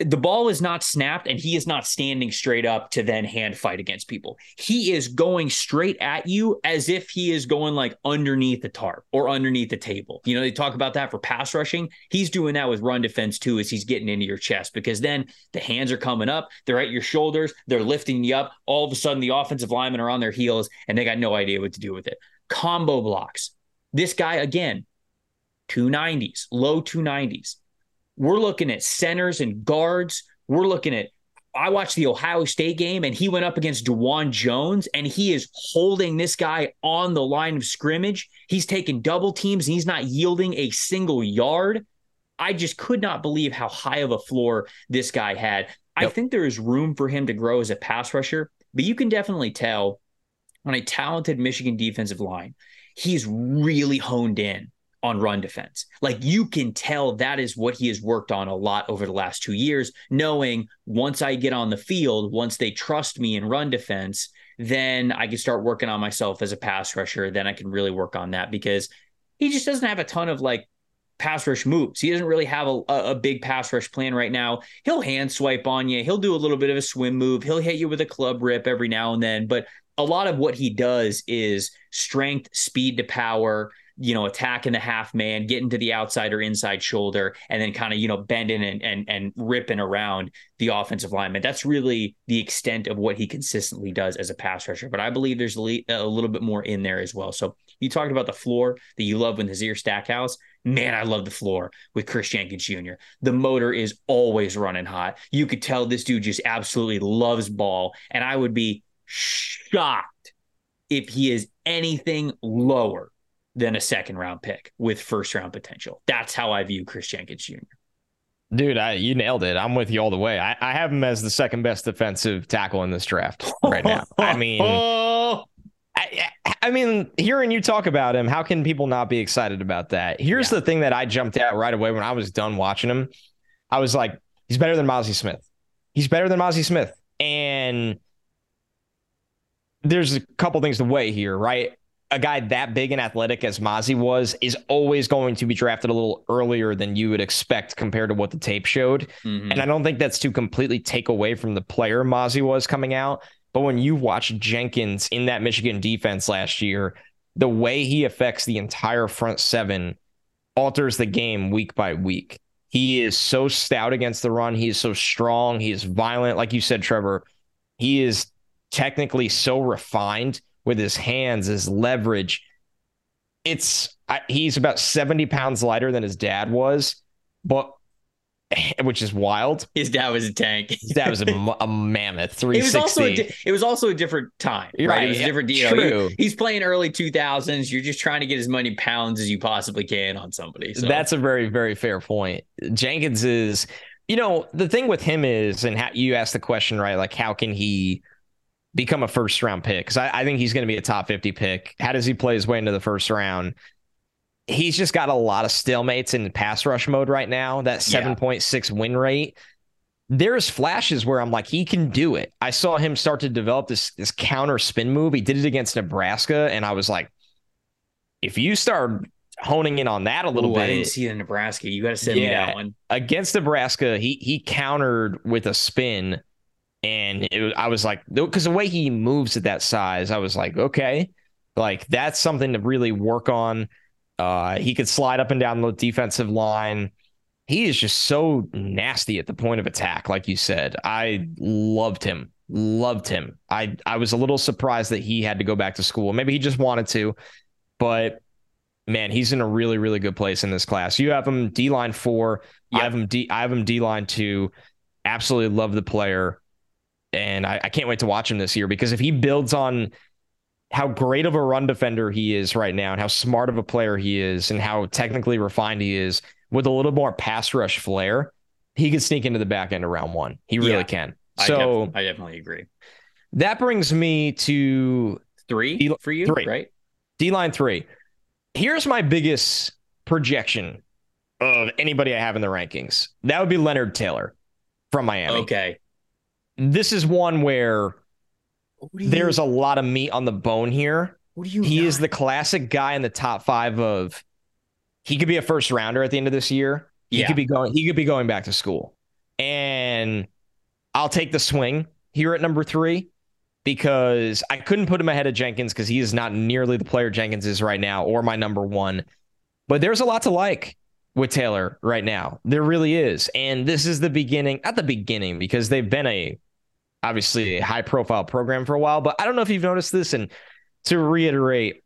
the ball is not snapped and he is not standing straight up to then hand fight against people. He is going straight at you as if he is going like underneath the tarp or underneath the table. You know, they talk about that for pass rushing. He's doing that with run defense too, as he's getting into your chest because then the hands are coming up, they're at your shoulders, they're lifting you up. All of a sudden, the offensive linemen are on their heels and they got no idea what to do with it. Combo blocks. This guy, again, 290s, low 290s we're looking at centers and guards. We're looking at I watched the Ohio State game and he went up against Dawand Jones and he is holding this guy on the line of scrimmage. He's taking double teams and he's not yielding a single yard. I just could not believe how high of a floor this guy had. Yep. I think there is room for him to grow as a pass rusher, but you can definitely tell on a talented Michigan defensive line, he's really honed in on run defense. Like you can tell that is what he has worked on a lot over the last two years, knowing once I get on the field, once they trust me in run defense, then I can start working on myself as a pass rusher. Then I can really work on that because he just doesn't have a ton of like pass rush moves. He doesn't really have a, a big pass rush plan right now. He'll hand swipe on you. He'll do a little bit of a swim move. He'll hit you with a club rip every now and then. But a lot of what he does is strength, speed to power, you know, attacking the half man, getting to the outside or inside shoulder, and then kind of, you know, bending and, and, and ripping around the offensive lineman. That's really the extent of what he consistently does as a pass rusher. But I believe there's a little bit more in there as well. So you talked about the floor that you love with Nazir Stackhouse. Man, I love the floor with Chris Jenkins Jr. The motor is always running hot. You could tell this dude just absolutely loves ball. And I would be shocked if he is anything lower than a second round pick with first round potential. That's how I view Chris Jenkins Jr. Dude, I, you nailed it. I'm with you all the way. I, I have him as the second best defensive tackle in this draft right now. I mean, I, I, mean, hearing you talk about him, how can people not be excited about that? Here's yeah. the thing that I jumped at right away when I was done watching him. I was like, he's better than Mazi Smith. He's better than Mazi Smith. And there's a couple things to weigh here, right? A guy that big and athletic as Mazi was is always going to be drafted a little earlier than you would expect compared to what the tape showed. Mm-hmm. And I don't think that's to completely take away from the player Mazi was coming out. But when you watch Jenkins in that Michigan defense last year, the way he affects the entire front seven alters the game week by week. He is so stout against the run. He is so strong. He is violent. Like you said, Trevor, he is technically so refined with his hands, his leverage. It's I, he's about 70 pounds lighter than his dad was, but which is wild. His dad was a tank. His dad was a, a mammoth. 360. It was also a, it was also a different time, right? right? It was a different deal. True. He, he's playing early 2000s. You're just trying to get as many pounds as you possibly can on somebody. So. That's a very very fair point. Jenkins is, you know, the thing with him is, and how, you asked the question right, like how can he become a first round pick because I, I, think he's going to be a top 50 pick. How does he play his way into the first round? He's just got a lot of stalemates in pass rush mode right now. That 7.6 yeah. win rate. There's flashes where I'm like, he can do it. I saw him start to develop this this counter spin move. He did it against Nebraska, and I was like, if you start honing in on that a little Ooh, bit. I didn't see in Nebraska. You got to send yeah, me that one. Against Nebraska, he he countered with a spin and it, I was like, because the way he moves at that size, I was like, okay, like that's something to really work on. Uh, he could slide up and down the defensive line. He is just so nasty at the point of attack, like you said. I loved him, loved him. I I was a little surprised that he had to go back to school. Maybe he just wanted to, but man, he's in a really really good place in this class. You have him D line four. Yep. I have him D. I have him D line two. Absolutely love the player and I, I can't wait to watch him this year because if he builds on how great of a run defender he is right now and how smart of a player he is and how technically refined he is with a little more pass rush flair, he could sneak into the back end of round one. He really yeah, can. So I, def- I, definitely agree. That brings me to three D- for you, three. right? D line three. Here's my biggest projection of anybody I have in the rankings. That would be Leonard Taylor from Miami. Okay this is one where you, there's a lot of meat on the bone here. he not? is the classic guy in the top five of he could be a first rounder at the end of this year. He yeah. could be going he could be going back to school. And I'll take the swing here at number three because I couldn't put him ahead of Jenkins because he is not nearly the player Jenkins is right now or my number one. But there's a lot to like with Taylor right now. There really is. And this is the beginning, not the beginning, because they've been a obviously a high profile program for a while, but I don't know if you've noticed this. And to reiterate,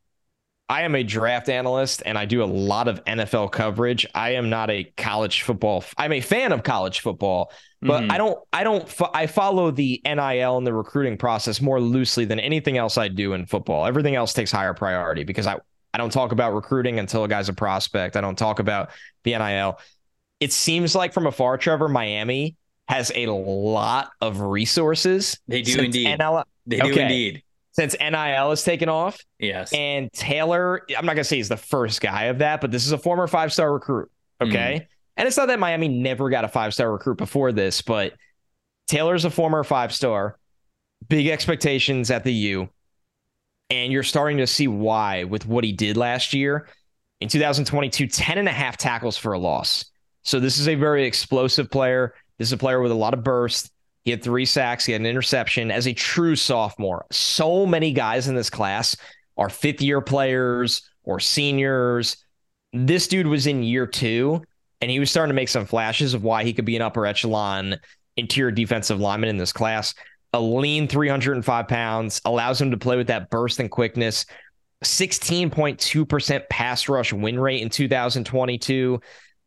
I am a draft analyst and I do a lot of NFL coverage. I am not a college football. I'm a fan of college football, but mm-hmm. I don't, I don't, I follow the NIL and the recruiting process more loosely than anything else I do in football. Everything else takes higher priority because I, I don't talk about recruiting until a guy's a prospect. I don't talk about the NIL. It seems like from afar, Trevor, Miami has a lot of resources. They do indeed. NL, they do okay, indeed. Since NIL has taken off. Yes. And Taylor, I'm not going to say he's the first guy of that, but this is a former five star recruit. Okay. Mm. And it's not that Miami never got a five star recruit before this, but Taylor's a former five star, big expectations at the U. And you're starting to see why with what he did last year. In 2022, 10 and a half tackles for a loss. So this is a very explosive player. This is a player with a lot of burst. He had three sacks. He had an interception as a true sophomore. So many guys in this class are fifth year players or seniors. This dude was in year two, and he was starting to make some flashes of why he could be an upper echelon interior defensive lineman in this class. A lean 305 pounds allows him to play with that burst and quickness. 16.2% pass rush win rate in 2022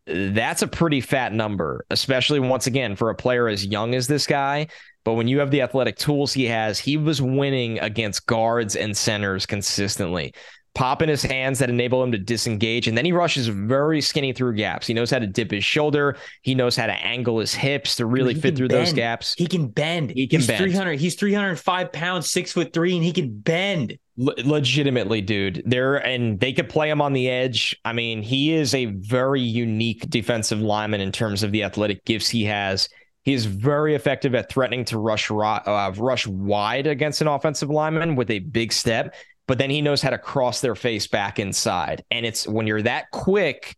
that's a pretty fat number, especially once again for a player as young as this guy. But when you have the athletic tools he has, he was winning against guards and centers consistently. Pop in his hands that enable him to disengage. And then he rushes very skinny through gaps. He knows how to dip his shoulder. He knows how to angle his hips to really fit through bend. those gaps. He can bend. He can he's bend. 300. He's 305 pounds, six foot three, and he can bend. Le- legitimately, dude. There and they could play him on the edge. I mean, he is a very unique defensive lineman in terms of the athletic gifts he has. He is very effective at threatening to rush uh, rush wide against an offensive lineman with a big step, but then he knows how to cross their face back inside. And it's when you're that quick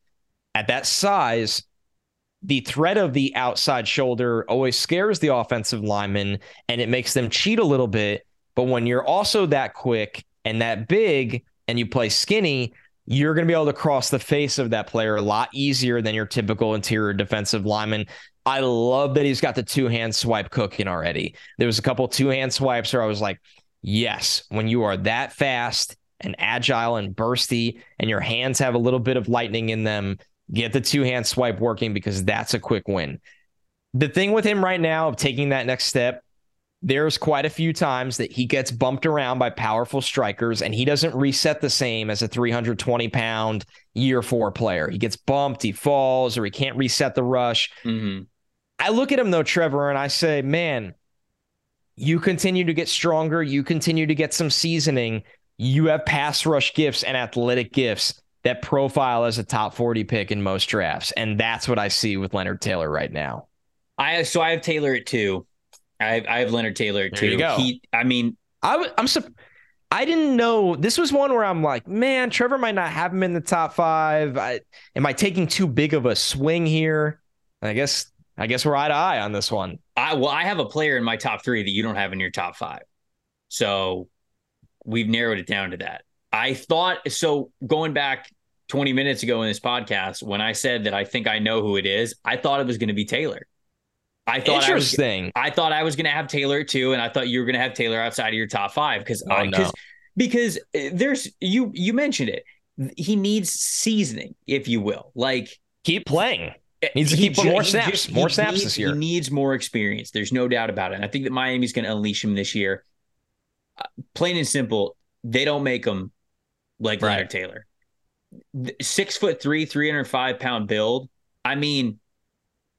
at that size, the threat of the outside shoulder always scares the offensive lineman and it makes them cheat a little bit. But when you're also that quick and that big and you play skinny, you're going to be able to cross the face of that player a lot easier than your typical interior defensive lineman. I love that he's got the two hand swipe cooking already. There was a couple two hand swipes where I was like, yes, when you are that fast and agile and bursty and your hands have a little bit of lightning in them, get the two hand swipe working because that's a quick win. The thing with him right now of taking that next step, there's quite a few times that he gets bumped around by powerful strikers and he doesn't reset the same as a 320 pound year four player. He gets bumped, he falls, or he can't reset the rush. Mm-hmm. I look at him though, Trevor, and I say, man, you continue to get stronger. You continue to get some seasoning. You have pass rush gifts and athletic gifts that profile as a top 40 pick in most drafts. And that's what I see with Leonard Taylor right now. I so I have Taylor at two. I have, I have Leonard Taylor at There two. you go. He, I mean, I w- I'm sup- I didn't know this was one where I'm like, man, Trevor might not have him in the top five. I, am I taking too big of a swing here? I guess I guess we're eye to eye on this one. I well, I have a player in my top three that you don't have in your top five. So we've narrowed it down to that. I thought so going back 20 minutes ago in this podcast, when I said that I think I know who it is, I thought it was going to be Taylor. I thought I was Interesting. I thought I was going to have Taylor too, and I thought you were going to have Taylor outside of your top five because Oh, no. because uh, there's you you mentioned it. He needs seasoning, if you will. Like Keep playing. Needs to he keep more snaps, just- more snaps needs- this year. He needs more experience. There's no doubt about it. And I think that Miami's going to unleash him this year. Uh, plain and simple, they don't make him like Right. Leonard Taylor. Six foot three, 305 pound build. I mean,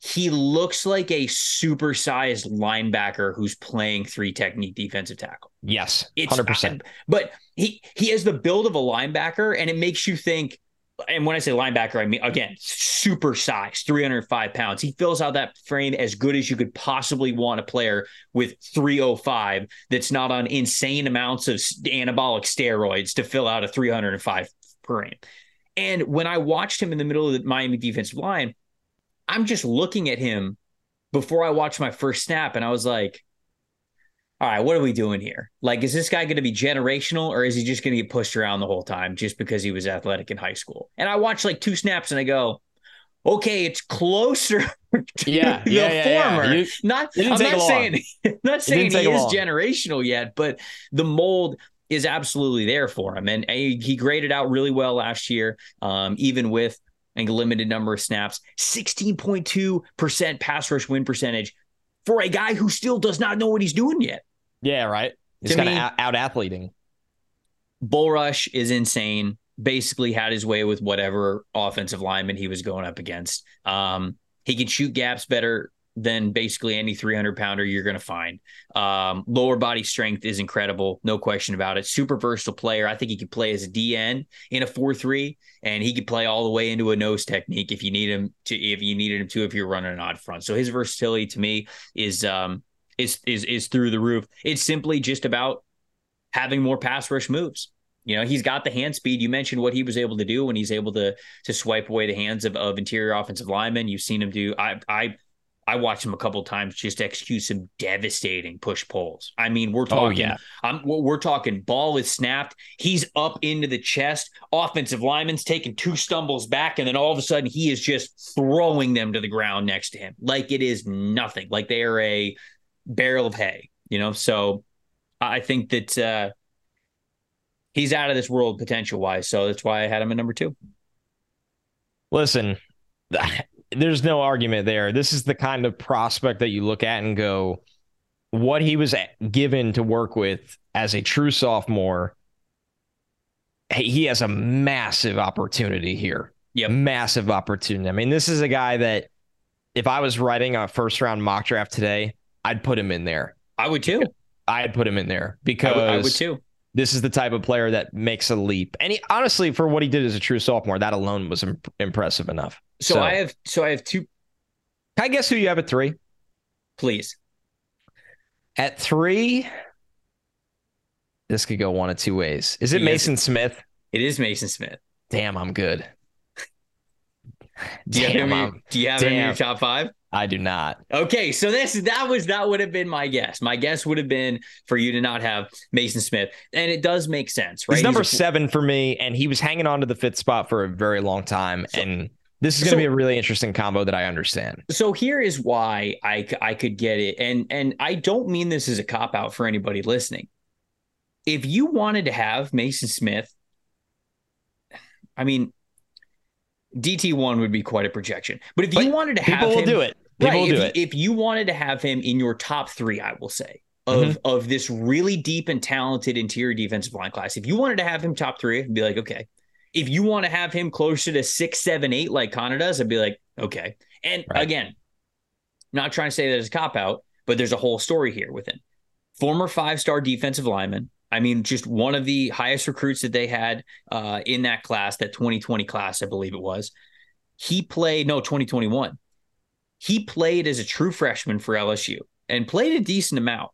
he looks like a supersized linebacker who's playing three technique defensive tackle. Yes, It's hundred percent. But he he has the build of a linebacker, and it makes you think. And when I say linebacker, I mean again, super size, 305 pounds. He fills out that frame as good as you could possibly want a player with 305 that's not on insane amounts of anabolic steroids to fill out a 305 frame. And when I watched him in the middle of the Miami defensive line, I'm just looking at him before I watched my first snap, and I was like, all right, what are we doing here? Like, is this guy going to be generational or is he just going to get pushed around the whole time just because he was athletic in high school? And I watched like two snaps and I go, okay, it's closer to Yeah, the yeah, yeah, former. You- not, I'm not saying, not saying he is long. generational yet, but the mold is absolutely there for him. And uh, he graded out really well last year, um, even with a limited number of snaps, 16.2% pass rush win percentage for a guy who still does not know what he's doing yet. Yeah, right. He's kind of out, out athleting. Bull Rush is insane. Basically, had his way with whatever offensive lineman he was going up against. Um, he can shoot gaps better than basically any 300 pounder you're going to find. Um, lower body strength is incredible, no question about it. Super versatile player. I think he could play as a DN in a 4-3, and he could play all the way into a nose technique if you need him to. If you needed him to, if you're running an odd front. So his versatility to me is um, is is is through the roof. It's simply just about having more pass rush moves. You know, he's got the hand speed. You mentioned what he was able to do when he's able to to swipe away the hands of, of interior offensive linemen. You've seen him do. I I I watched him a couple times just execute some devastating push pulls. I mean, we're talking, oh, yeah. I'm, we're talking ball is snapped. He's up into the chest. Offensive lineman's taking two stumbles back, and then all of a sudden he is just throwing them to the ground next to him like it is nothing, like they are a barrel of hay, you know? So I think that uh, he's out of this world potential wise. So that's why I had him at number two. Listen, there's no argument there. This is the kind of prospect that you look at and go, what he was given to work with as a true sophomore, he has a massive opportunity here. Yeah, massive opportunity. I mean, this is a guy that if I was writing a first round mock draft today, I'd put him in there. I would too. I'd put him in there because I would, I would too. This is the type of player that makes a leap. And he, honestly, for what he did as a true sophomore, that alone was imp- impressive enough. So, so, I have, so I have two. Can I guess who you have at three? Please. At three, this could go one of two ways. Is it Maason Smith? It is Maason Smith. Damn, I'm good. Do you damn, have him? Do you have him in your top five? I do not. Okay, so this that was that would have been my guess. My guess would have been for you to not have Maason Smith, and it does make sense, right? He's number He's a, seven for me, and he was hanging on to the fifth spot for a very long time, so, and this is going to so, be a really interesting combo that I understand. So here is why I I could get it, and and I don't mean this as a cop out for anybody listening. If you wanted to have Maason Smith, I mean, DT one would be quite a projection. But if you but wanted to have people will him, do it. People right, will do if, it. If you wanted to have him in your top three, I will say of mm-hmm. of this really deep and talented interior defensive line class, if you wanted to have him top three, I'd be like, okay. If you want to have him closer to six, seven, eight, like Connor does, I'd be like, okay. And right. again, not trying to say that it's a cop out, but there's a whole story here with him. Former five star defensive lineman. I mean, just one of the highest recruits that they had uh, in that class, that 2020 class, I believe it was. He played, no, 2021 he played as a true freshman for LSU and played a decent amount.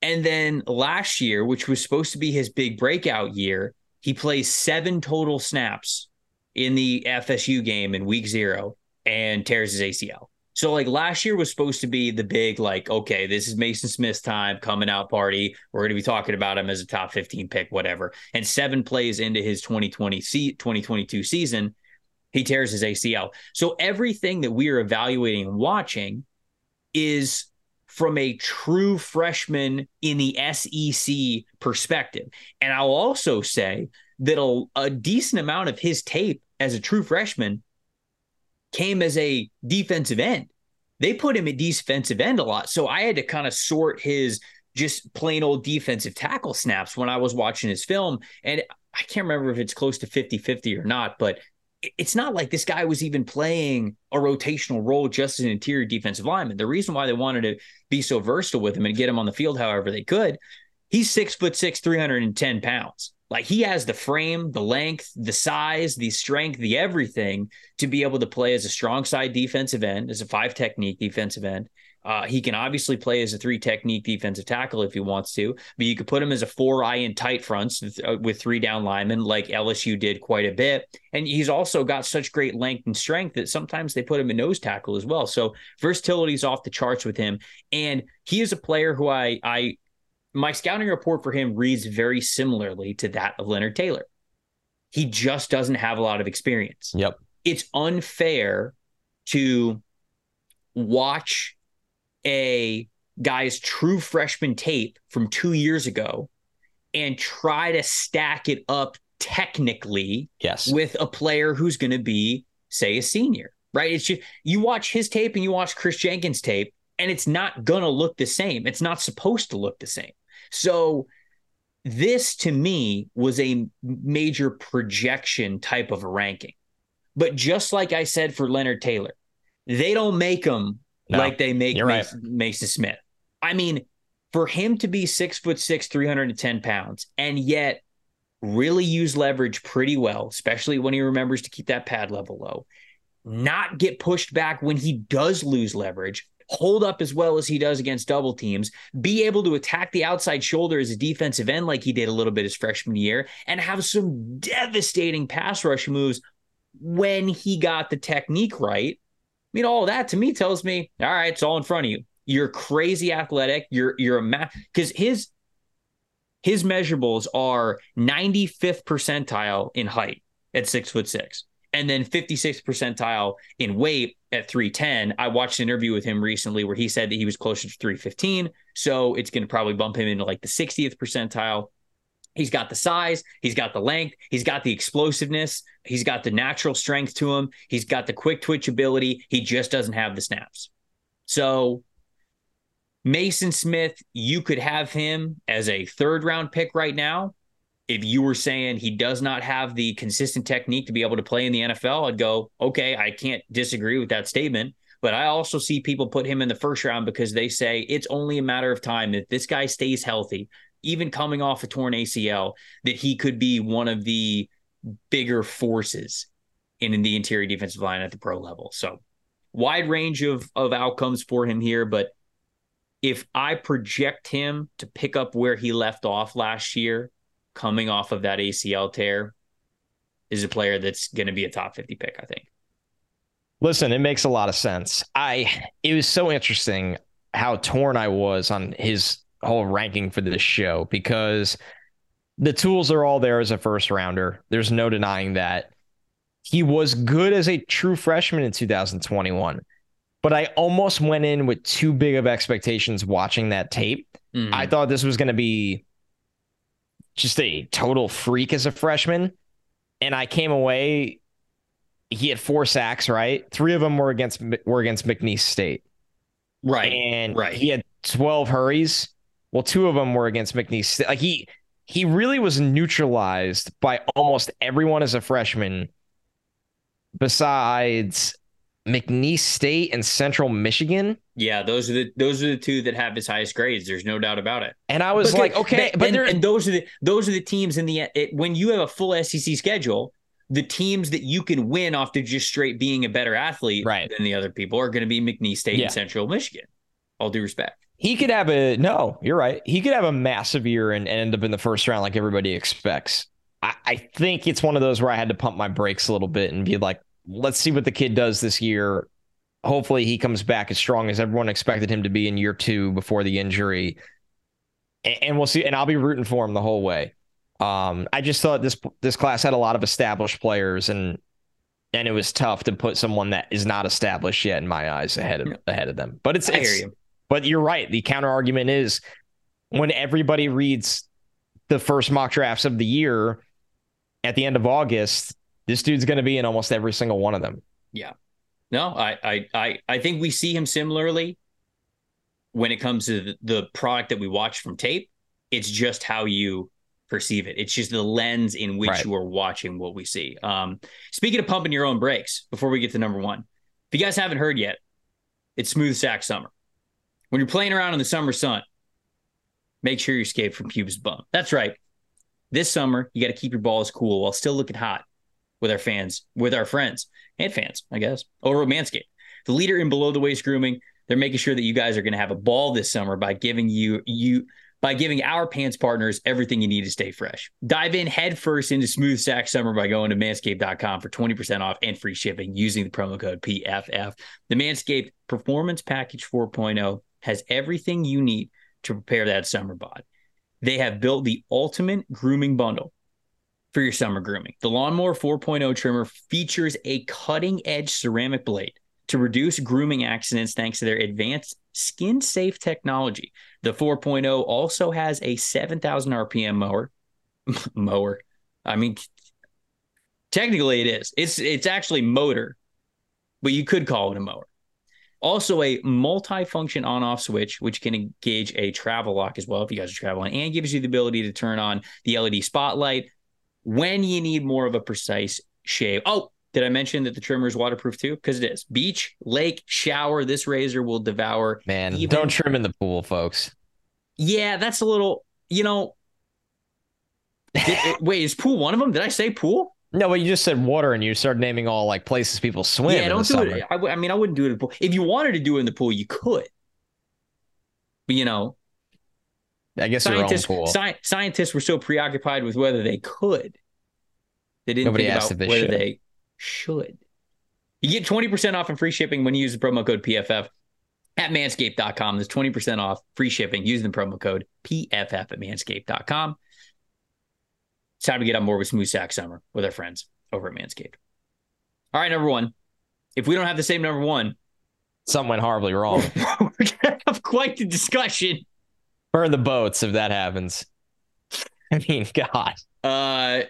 And then last year, which was supposed to be his big breakout year, he plays seven total snaps in the FSU game in week zero and tears his ACL. So like last year was supposed to be the big like okay this is Maason Smith's time coming out party we're going to be talking about him as a top 15 pick whatever and seven plays into his 2020 2022 season he tears his ACL. So everything that we are evaluating and watching is from a true freshman in the SEC perspective. And I'll also say that a, a decent amount of his tape as a true freshman came as a defensive end. They put him at defensive end a lot. So I had to kind of sort his just plain old defensive tackle snaps when I was watching his film. And I can't remember if it's close to 50 50 or not, but it's not like this guy was even playing a rotational role just as an interior defensive lineman. The reason why they wanted to be so versatile with him and get him on the field however they could, he's six foot six, 310 pounds. Like he has the frame, the length, the size, the strength, the everything to be able to play as a strong side defensive end, as a five technique defensive end, uh, he can obviously play as a three technique defensive tackle if he wants to, but you could put him as a four eye in tight fronts with, uh, three down linemen like LSU did quite a bit. And he's also got such great length and strength that sometimes they put him in nose tackle as well. So versatility is off the charts with him. And he is a player who I, I, my scouting report for him reads very similarly to that of Leonard Taylor. He just doesn't have a lot of experience. Yep. It's unfair to watch a guy's true freshman tape from two years ago and try to stack it up technically yes. with a player who's going to be, say, a senior, right? It's just you watch his tape and you watch Chris Jenkins' tape, and it's not going to look the same. It's not supposed to look the same. So, this to me was a major projection type of a ranking. But just like I said for Leonard Taylor, they don't make them no, like they make Maason, right. Maason Smith. I mean, for him to be six foot six, 310 pounds, and yet really use leverage pretty well, especially when he remembers to keep that pad level low, not get pushed back when he does lose leverage, hold up as well as he does against double teams, be able to attack the outside shoulder as a defensive end like he did a little bit his freshman year, and have some devastating pass rush moves when he got the technique right. I mean, all that to me tells me, all right, it's all in front of you. You're crazy athletic. You're you're a man because his his measurables are 95th percentile in height at six foot six and then 56th percentile in weight at 310. I watched an interview with him recently where he said that he was closer to 315. So it's going to probably bump him into like the 60th percentile. He's got the size, he's got the length, he's got the explosiveness, he's got the natural strength to him, he's got the quick twitch ability. He just doesn't have the snaps. So Maason Smith, you could have him as a third round pick right now if you were saying he does not have the consistent technique to be able to play in the NFL, I'd go, okay, I can't disagree with that statement. But I also see people put him in the first round because they say it's only a matter of time that this guy stays healthy, even coming off a torn ACL, that he could be one of the bigger forces in, in the interior defensive line at the pro level. So wide range of of outcomes for him here, but if I project him to pick up where he left off last year, coming off of that ACL tear is a player that's going to be a top 50 pick, I think. Listen, it makes a lot of sense. I it was so interesting how torn I was on his whole ranking for this show because the tools are all there as a first rounder. There's no denying that. He was good as a true freshman in 2021, but I almost went in with too big of expectations watching that tape. Mm-hmm. I thought this was going to be just a total freak as a freshman. And I came away. He had four sacks, right? Three of them were against were against McNeese State, right? And right. he had twelve hurries. Well, two of them were against McNeese State. Like he he really was neutralized by almost everyone as a freshman, besides McNeese State and Central Michigan. Yeah, those are the those are the two that have his highest grades. There's no doubt about it. And I was but like, okay, but and, and, those are the those are the teams in the it, when you have a full SEC schedule, the teams that you can win off to just straight being a better athlete right. than the other people are going to be McNeese State yeah. and Central Michigan. All due respect. He could have a no, you're right. He could have a massive year and, and end up in the first round like everybody expects. I, I think it's one of those where I had to pump my brakes a little bit and be like, let's see what the kid does this year. Hopefully, he comes back as strong as everyone expected him to be in year two before the injury. And, we'll see. And I'll be rooting for him the whole way. Um, I just thought this this class had a lot of established players, and and it was tough to put someone that is not established yet in my eyes ahead of ahead of them. But it's, I it's you. But you're right. The counter argument is when everybody reads the first mock drafts of the year at the end of August, this dude's going to be in almost every single one of them. Yeah. No, I, I, I, I think we see him similarly when it comes to the, product that we watch from tape. It's just how you perceive it. It's just the lens in which right. you are watching what we see. Um, speaking of pumping your own brakes, before we get to number one, if you guys haven't heard yet, it's smooth sack summer. When you're playing around in the summer sun, make sure you escape from pubes bum. That's right. This summer, you got to keep your balls cool while still looking hot with our fans, with our friends and fans, I guess, over at Manscaped. The leader in below the waist grooming, they're making sure that you guys are going to have a ball this summer by giving you you by giving our pants partners everything you need to stay fresh. Dive in headfirst into smooth sack summer by going to manscaped.com for 20% off and free shipping using the promo code PFF. The Manscaped Performance Package 4.0 has everything you need to prepare that summer bod. They have built the ultimate grooming bundle for your summer grooming. The Lawnmower 4.0 trimmer features a cutting edge ceramic blade to reduce grooming accidents thanks to their advanced skin safe technology. The 4.0 also has a 7,000 RPM mower. mower. I mean, technically it is. It's it's actually motor, but you could call it a mower. Also, a multi-function on-off switch, which can engage a travel lock as well if you guys are traveling, and gives you the ability to turn on the LED spotlight, when you need more of a precise shave. Oh, did I mention that the trimmer is waterproof too? Because it is. Beach, lake, shower, this razor will devour. Man, even... don't trim in the pool, folks. Yeah, that's a little, you know. Did, wait, is pool one of them? Did I say pool? No, but you just said water, and you started naming all like places people swim. yeah, don't do it. I, w- I mean, I wouldn't do it in the pool. If you wanted to do it in the pool, you could. But you know, I guess scientists your own pool. sci- scientists were so preoccupied with whether they could, they didn't Nobody think asked about whether should. they should. You get 20% off and free shipping when you use the promo code PFF at manscaped.com. There's 20% off free shipping using the promo code PFF at manscaped.com. It's time to get on board with Smooth Sack Summer with our friends over at Manscaped. All right, number one. If we don't have the same number one, Something went horribly wrong. we're going to have quite the discussion. Burn the boats if that happens. I mean, God. Uh,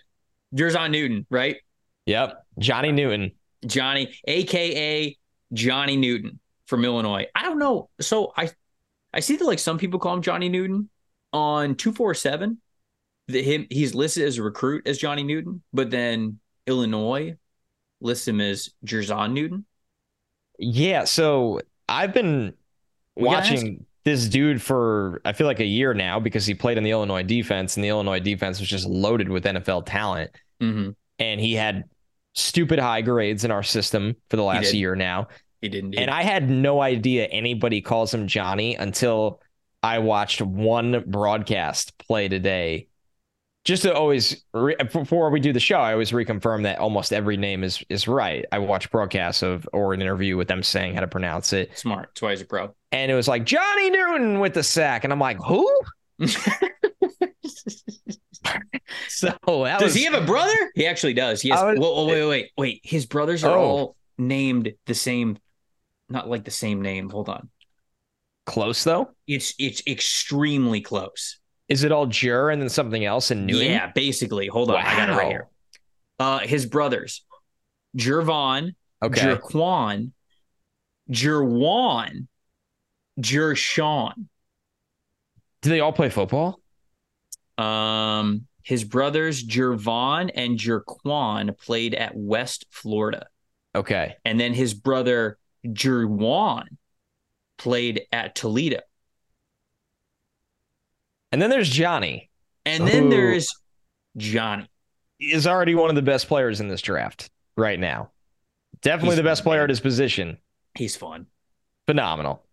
Jer'Zhan Newton, right? Yep. Johnny Newton. Johnny, aka Johnny Newton from Illinois. I don't know. So I I see that like some people call him Johnny Newton on 247. The him he's listed as a recruit as Johnny Newton, but then Illinois lists him as Jer'Zhan Newton. Yeah. So I've been We watching this dude for I feel like a year now because he played in the Illinois defense, and the Illinois defense was just loaded with NFL talent. Mm-hmm. And he had stupid high grades in our system for the last year now. He didn't. And I had no idea anybody calls him Johnny until I watched one broadcast play today. Just to always, re- before we do the show, I always reconfirm that almost every name is is right. I watch broadcasts of or an interview with them saying how to pronounce it, smart. That's why he's a pro. and it was like Johnny Newton with the sack, and I'm like, who? So does was, he have a brother? He actually does. He has. Was- whoa, whoa, wait, wait, wait. His brothers are Oh. all named the same, not like the same name. Hold on. close though? It's it's extremely close. Is it all Jur and then something else and Newton? Yeah, basically. Hold on, I got it right here. Uh, his brothers, Jervon, Okay. Jerquan, Jerwan, Jershawn. Do they all play football? Um, his brothers, Jervon and Jerquan, played at West Florida, Okay. and then his brother Jerwan played at Toledo, And then there's Johnny. and then Ooh. there's Johnny. Is already one of the best players in this draft right now. Definitely He's the best fun, player man. at his position. He's fun. Phenomenal.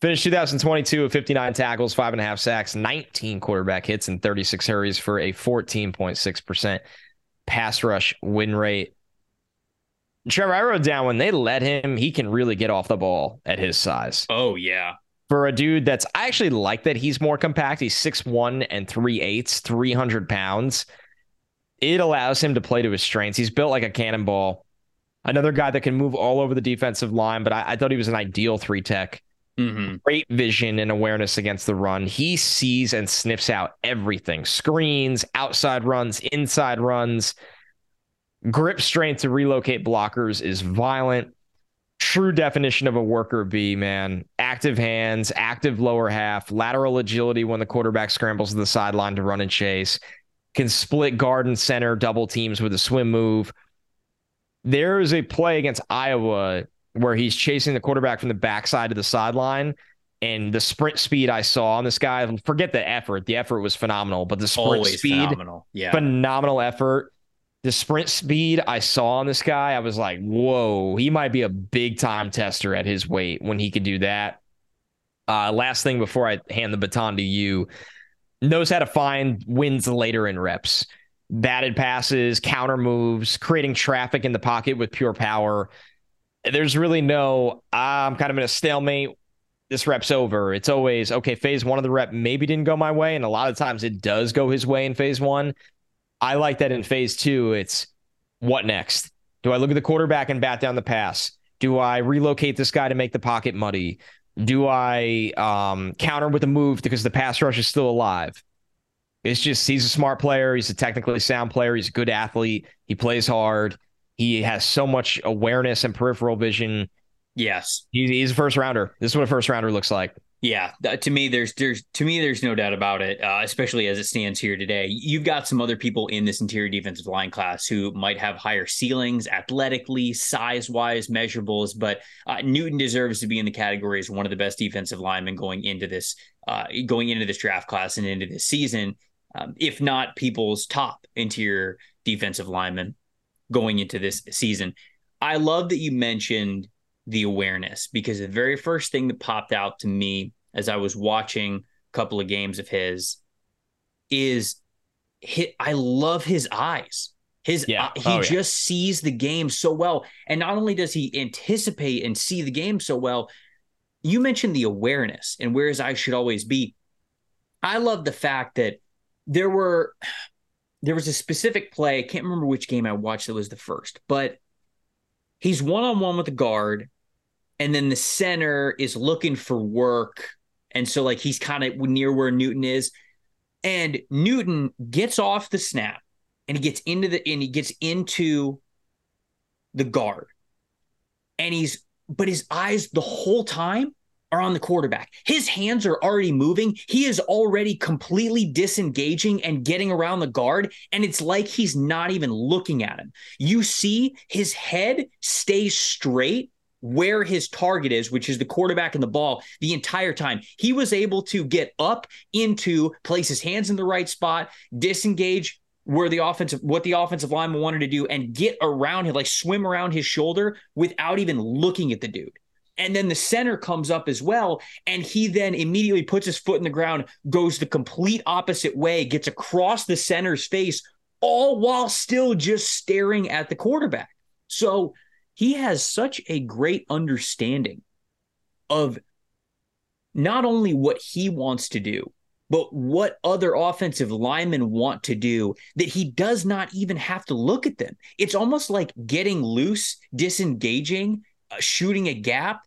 Finished 2022 with 59 tackles, five and a half sacks, 19 quarterback hits, and 36 hurries for a 14.6% pass rush win rate. Trevor, I wrote down when they let him, he can really get off the ball at his size. Oh yeah. For a dude that's, I actually like that he's more compact. He's 6'1 and 3 eighths, 300 pounds. It allows him to play to his strengths. He's built like a cannonball. Another guy that can move all over the defensive line, but I, I thought he was an ideal three tech Mm-hmm. great vision and awareness against the run. He sees and sniffs out everything screens, outside runs, inside runs. Grip strength to relocate blockers is violent. True definition of a worker bee, man. Active hands, active lower half, lateral agility when the quarterback scrambles to the sideline to run and chase. Can split guard and center double teams with a swim move. There is a play against Iowa where he's chasing the quarterback from the backside of the sideline. And the sprint speed I saw on this guy, forget the effort. The effort was phenomenal, but the sprint Always speed, phenomenal. Yeah. phenomenal effort. The sprint speed I saw on this guy, I was like, whoa, he might be a big time tester at his weight when he could do that. Uh, last thing before I hand the baton to you, knows how to find wins later in reps. Batted passes, counter moves, creating traffic in the pocket with pure power. There's really no, I'm kind of in a stalemate. This rep's over. It's always, okay, phase one of the rep maybe didn't go my way. And a lot of times it does go his way in phase one. I like that in phase two. It's what next? Do I look at the quarterback and bat down the pass? Do I relocate this guy to make the pocket muddy? Do I um, counter with a move because the pass rush is still alive? It's just he's a smart player. He's a technically sound player. He's a good athlete. He plays hard. He has so much awareness and peripheral vision. yes. He's, he's a first rounder. This is what a first rounder looks like. Yeah, to me, there's there's to me, there's no doubt about it. Uh, especially as it stands here today, you've got some other people in this interior defensive line class who might have higher ceilings, athletically, size wise, measurables. But uh, Newton deserves to be in the category as one of the best defensive linemen going into this uh, going into this draft class and into this season, um, if not people's top interior defensive lineman. going into this season. I love that you mentioned the awareness because the very first thing that popped out to me as I was watching a couple of games of his is hit I love his eyes. His Yeah. he Oh, yeah. just sees the game so well and not only does he anticipate and see the game so well, you mentioned the awareness and where his eyes should always be. I love the fact that there were there was a specific play. I can't remember which game I watched that was the first, but he's one on one with the guard, and then the center is looking for work. And so, like, he's kind of near where Newton is. And Newton gets off the snap and he gets into the and he gets into the guard. And he's but his eyes the whole time are on the quarterback. His hands are already moving. He is already completely disengaging and getting around the guard. And it's like he's not even looking at him. You see his head stays straight where his target is, which is the quarterback and the ball, the entire time. He was able to get up into, place his hands in the right spot, disengage where the offensive what the offensive lineman wanted to do and get around him, like swim around his shoulder without even looking at the dude. And then the center comes up as well. And he then immediately puts his foot in the ground, goes the complete opposite way, gets across the center's face, all while still just staring at the quarterback. So he has such a great understanding of not only what he wants to do, but what other offensive linemen want to do that he does not even have to look at them. It's almost like getting loose, disengaging, shooting a gap,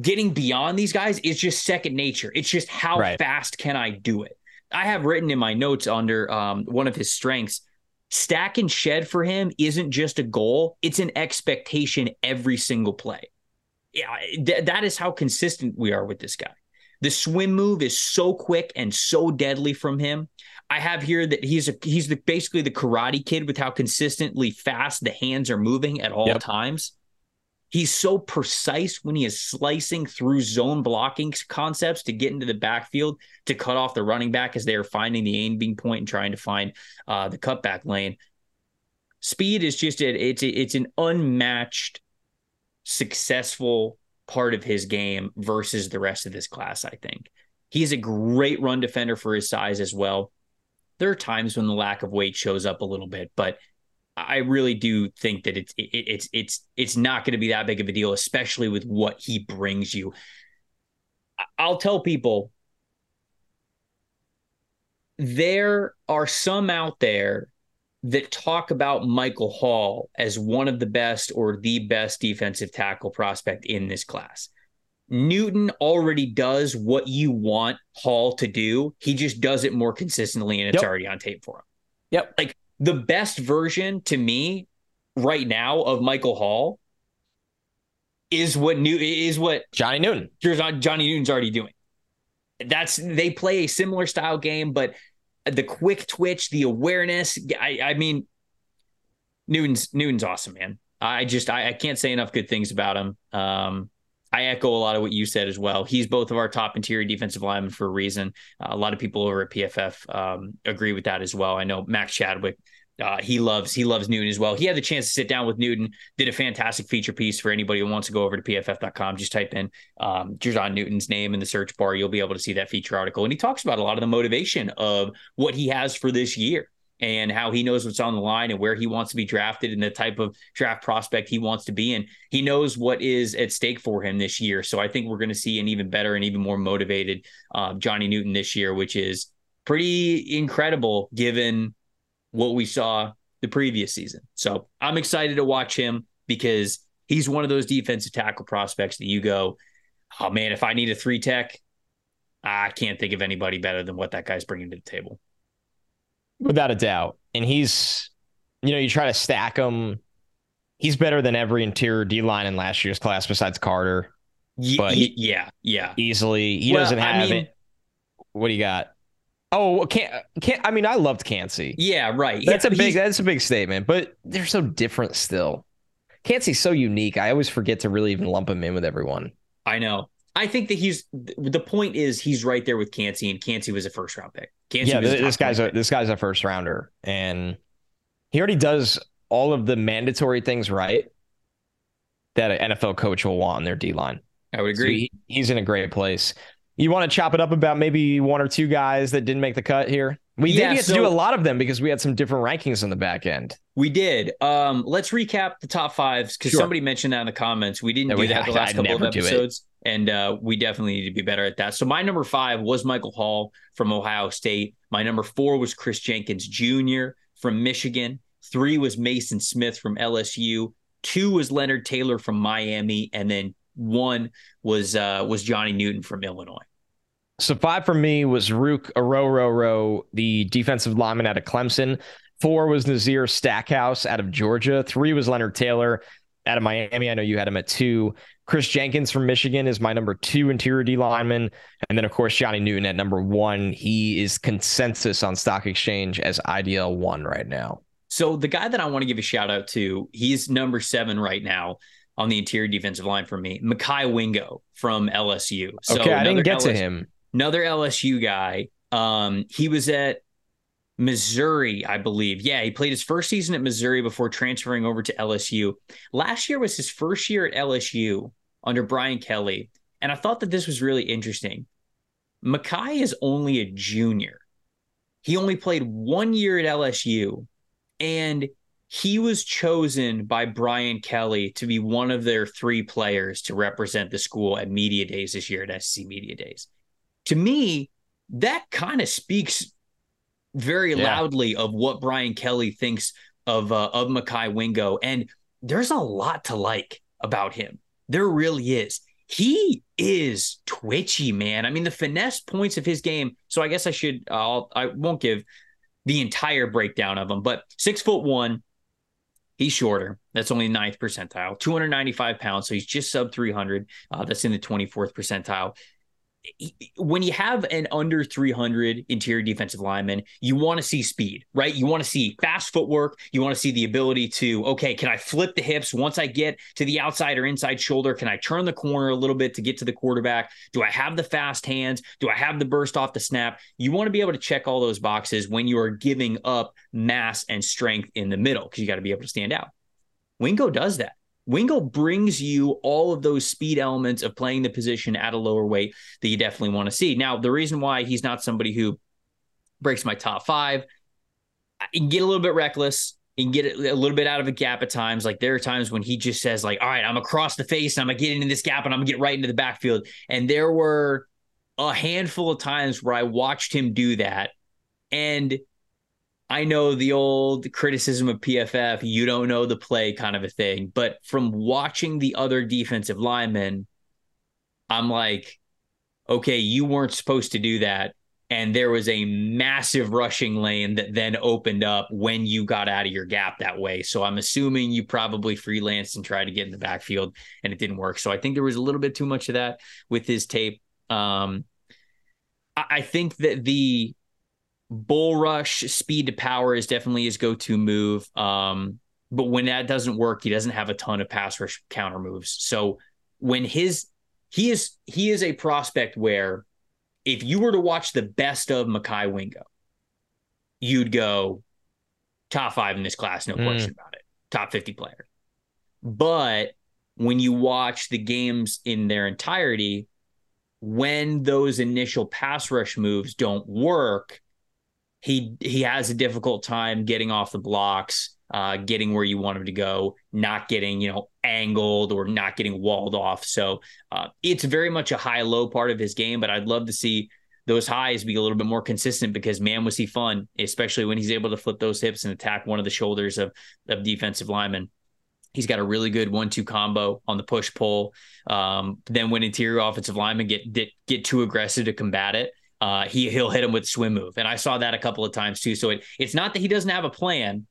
getting beyond these guys is just second nature. It's just how Right. fast can I do it? I have written in my notes under um, one of his strengths stack and shed for him isn't just a goal, it's an expectation every single play. Yeah, th- that is how consistent we are with this guy. The swim move is so quick and so deadly from him. I have here that he's a he's the, basically the karate kid with how consistently fast the hands are moving at all Yep. times. He's so precise when he is slicing through zone blocking concepts to get into the backfield to cut off the running back as they are finding the aiming point and trying to find uh, the cutback lane. Speed is just a, it's a, it's an unmatched, successful part of his game versus the rest of this class. I think he's a great run defender for his size as well. There are times when the lack of weight shows up a little bit, but I really do think that it's it, it's it's it's not going to be that big of a deal, especially with what he brings you. I'll tell people there are some out there that talk about Michael Hall as one of the best or the best defensive tackle prospect in this class. Newton already does what you want Hall to do. He just does it more consistently and it's Yep. already on tape for him Yep. like the best version to me right now of Michael Hall is what new is what Johnny Newton. Johnny Johnny Newton's already doing. That's they play a similar style game, but the quick twitch, the awareness. I, I mean, Newton's Newton's awesome, man. I just I, I can't say enough good things about him. Um, I echo a lot of what you said as well. He's both of our top interior defensive linemen for a reason. Uh, a lot of people over at PFF um, agree with that as well. I know Max Chadwick. Uh, he loves he loves Newton as well. He had the chance to sit down with Newton. Did a fantastic feature piece for anybody who wants to go over to pff.com. Just type in um, Jer'Zhan Newton's name in the search bar. You'll be able to see that feature article. And he talks about a lot of the motivation of what he has for this year and how he knows what's on the line and where he wants to be drafted and the type of draft prospect he wants to be in. He knows what is at stake for him this year. So I think we're going to see an even better and even more motivated uh, Johnny Newton this year, which is pretty incredible given what we saw the previous season. So I'm excited to watch him because he's one of those defensive tackle prospects that you go, oh man, if I need a three tech, I can't think of anybody better than what that guy's bringing to the table. Without a doubt. And he's, you know, you try to stack him. He's better than every interior D line in last year's class besides Carter But- ye- yeah, yeah. easily. He Well, doesn't I have mean- it. What do you got? Oh, can't can't. I mean, I loved Kancey. Yeah, right. That's Yeah, a big. That's a big statement. But they're so different still. Kancey's so unique. I always forget to really even lump him in with everyone. I know. I think that he's the point is he's right there with Kancey, and Kancey was a first round pick. Yeah, this, this guy's a this guy's a first rounder, and he already does all of the mandatory things right that an NFL coach will want on their D line. I would agree. So he, he's in a great place. You want to chop it up about maybe one or two guys that didn't make the cut here? We yeah, did get so, to do a lot of them because we had some different rankings on the back end. We did. Um, let's recap the top fives because sure. somebody mentioned that in the comments. We didn't yeah, do we, that the last I, couple of episodes, and uh, we definitely need to be better at that. So my number five was Michael Hall from Ohio State. My number four was Kris Jenkins Jr. from Michigan. Three was Maason Smith from LSU. Two was Leonard Taylor from Miami, and then one was uh, was Johnny Newton from Illinois. So five for me was Ruke Orhorhoro, the defensive lineman out of Clemson. Four was Nazir Stackhouse out of Georgia. Three was Leonard Taylor out of Miami. I know you had him at two. Kris Jenkins from Michigan is my number two interior D lineman. And then, of course, Johnny Newton at number one. He is consensus on Stock Exchange as IDL one right now. So the guy that I want to give a shout out to, he's number seven right now on the interior defensive line for me, Mekhi Wingo from LSU. So okay, I didn't get LSU, to him. Another LSU guy. Um, he was at Missouri, I believe. Yeah, he played his first season at Missouri before transferring over to LSU. Last year was his first year at LSU under Brian Kelly. And I thought that this was really interesting. Mekhi is only a junior. He only played one year at LSU, and he was chosen by Brian Kelly to be one of their three players to represent the school at Media Days this year at SEC Media Days. To me, that kind of speaks very yeah. loudly of what Brian Kelly thinks of uh, of Mekhi Wingo, and there's a lot to like about him. There really is. He is twitchy, man. I mean, the finesse points of his game. So I guess I should. I'll. I won't give the entire breakdown of him, but six foot one. He's shorter. That's only ninth percentile. 295 pounds. So he's just sub 300. Uh, that's in the 24th percentile when you have an under 300 interior defensive lineman, you want to see speed, right? You want to see fast footwork. You want to see the ability to, okay, can I flip the hips once I get to the outside or inside shoulder? Can I turn the corner a little bit to get to the quarterback? Do I have the fast hands? Do I have the burst off the snap? You want to be able to check all those boxes when you are giving up mass and strength in the middle because you got to be able to stand out. Wingo does that. Wingo brings you all of those speed elements of playing the position at a lower weight that you definitely want to see. Now, the reason why he's not somebody who breaks my top five, he can get a little bit reckless. He can get a little bit out of a gap at times. Like there are times when he just says, like, all right, I'm across the face and I'm gonna get into this gap and I'm gonna get right into the backfield. And there were a handful of times where I watched him do that. And I know the old criticism of PFF, you don't know the play kind of a thing. But from watching the other defensive linemen, I'm like, okay, you weren't supposed to do that. And there was a massive rushing lane that then opened up when you got out of your gap that way. So I'm assuming you probably freelanced and tried to get in the backfield and it didn't work. So I think there was a little bit too much of that with his tape. Um, I think that the bull rush speed to power is definitely his go-to move. Um, but when that doesn't work he doesn't have a ton of pass rush counter moves. So when his he is he is a prospect where if you were to watch the best of Mekhi Wingo you'd go top 5 in this class no mm. question about it. Top 50 player. But when you watch the games in their entirety when those initial pass rush moves don't work he he has a difficult time getting off the blocks, uh, getting where you want him to go, not getting you know angled or not getting walled off. So uh, it's very much a high low part of his game. But I'd love to see those highs be a little bit more consistent because man was he fun, especially when he's able to flip those hips and attack one of the shoulders of of defensive linemen. He's got a really good one-two combo on the push-pull. Um, then when interior offensive linemen get, get get too aggressive to combat it, uh, he he'll hit him with swim move, and I saw that a couple of times too. So it, it's not that he doesn't have a plan.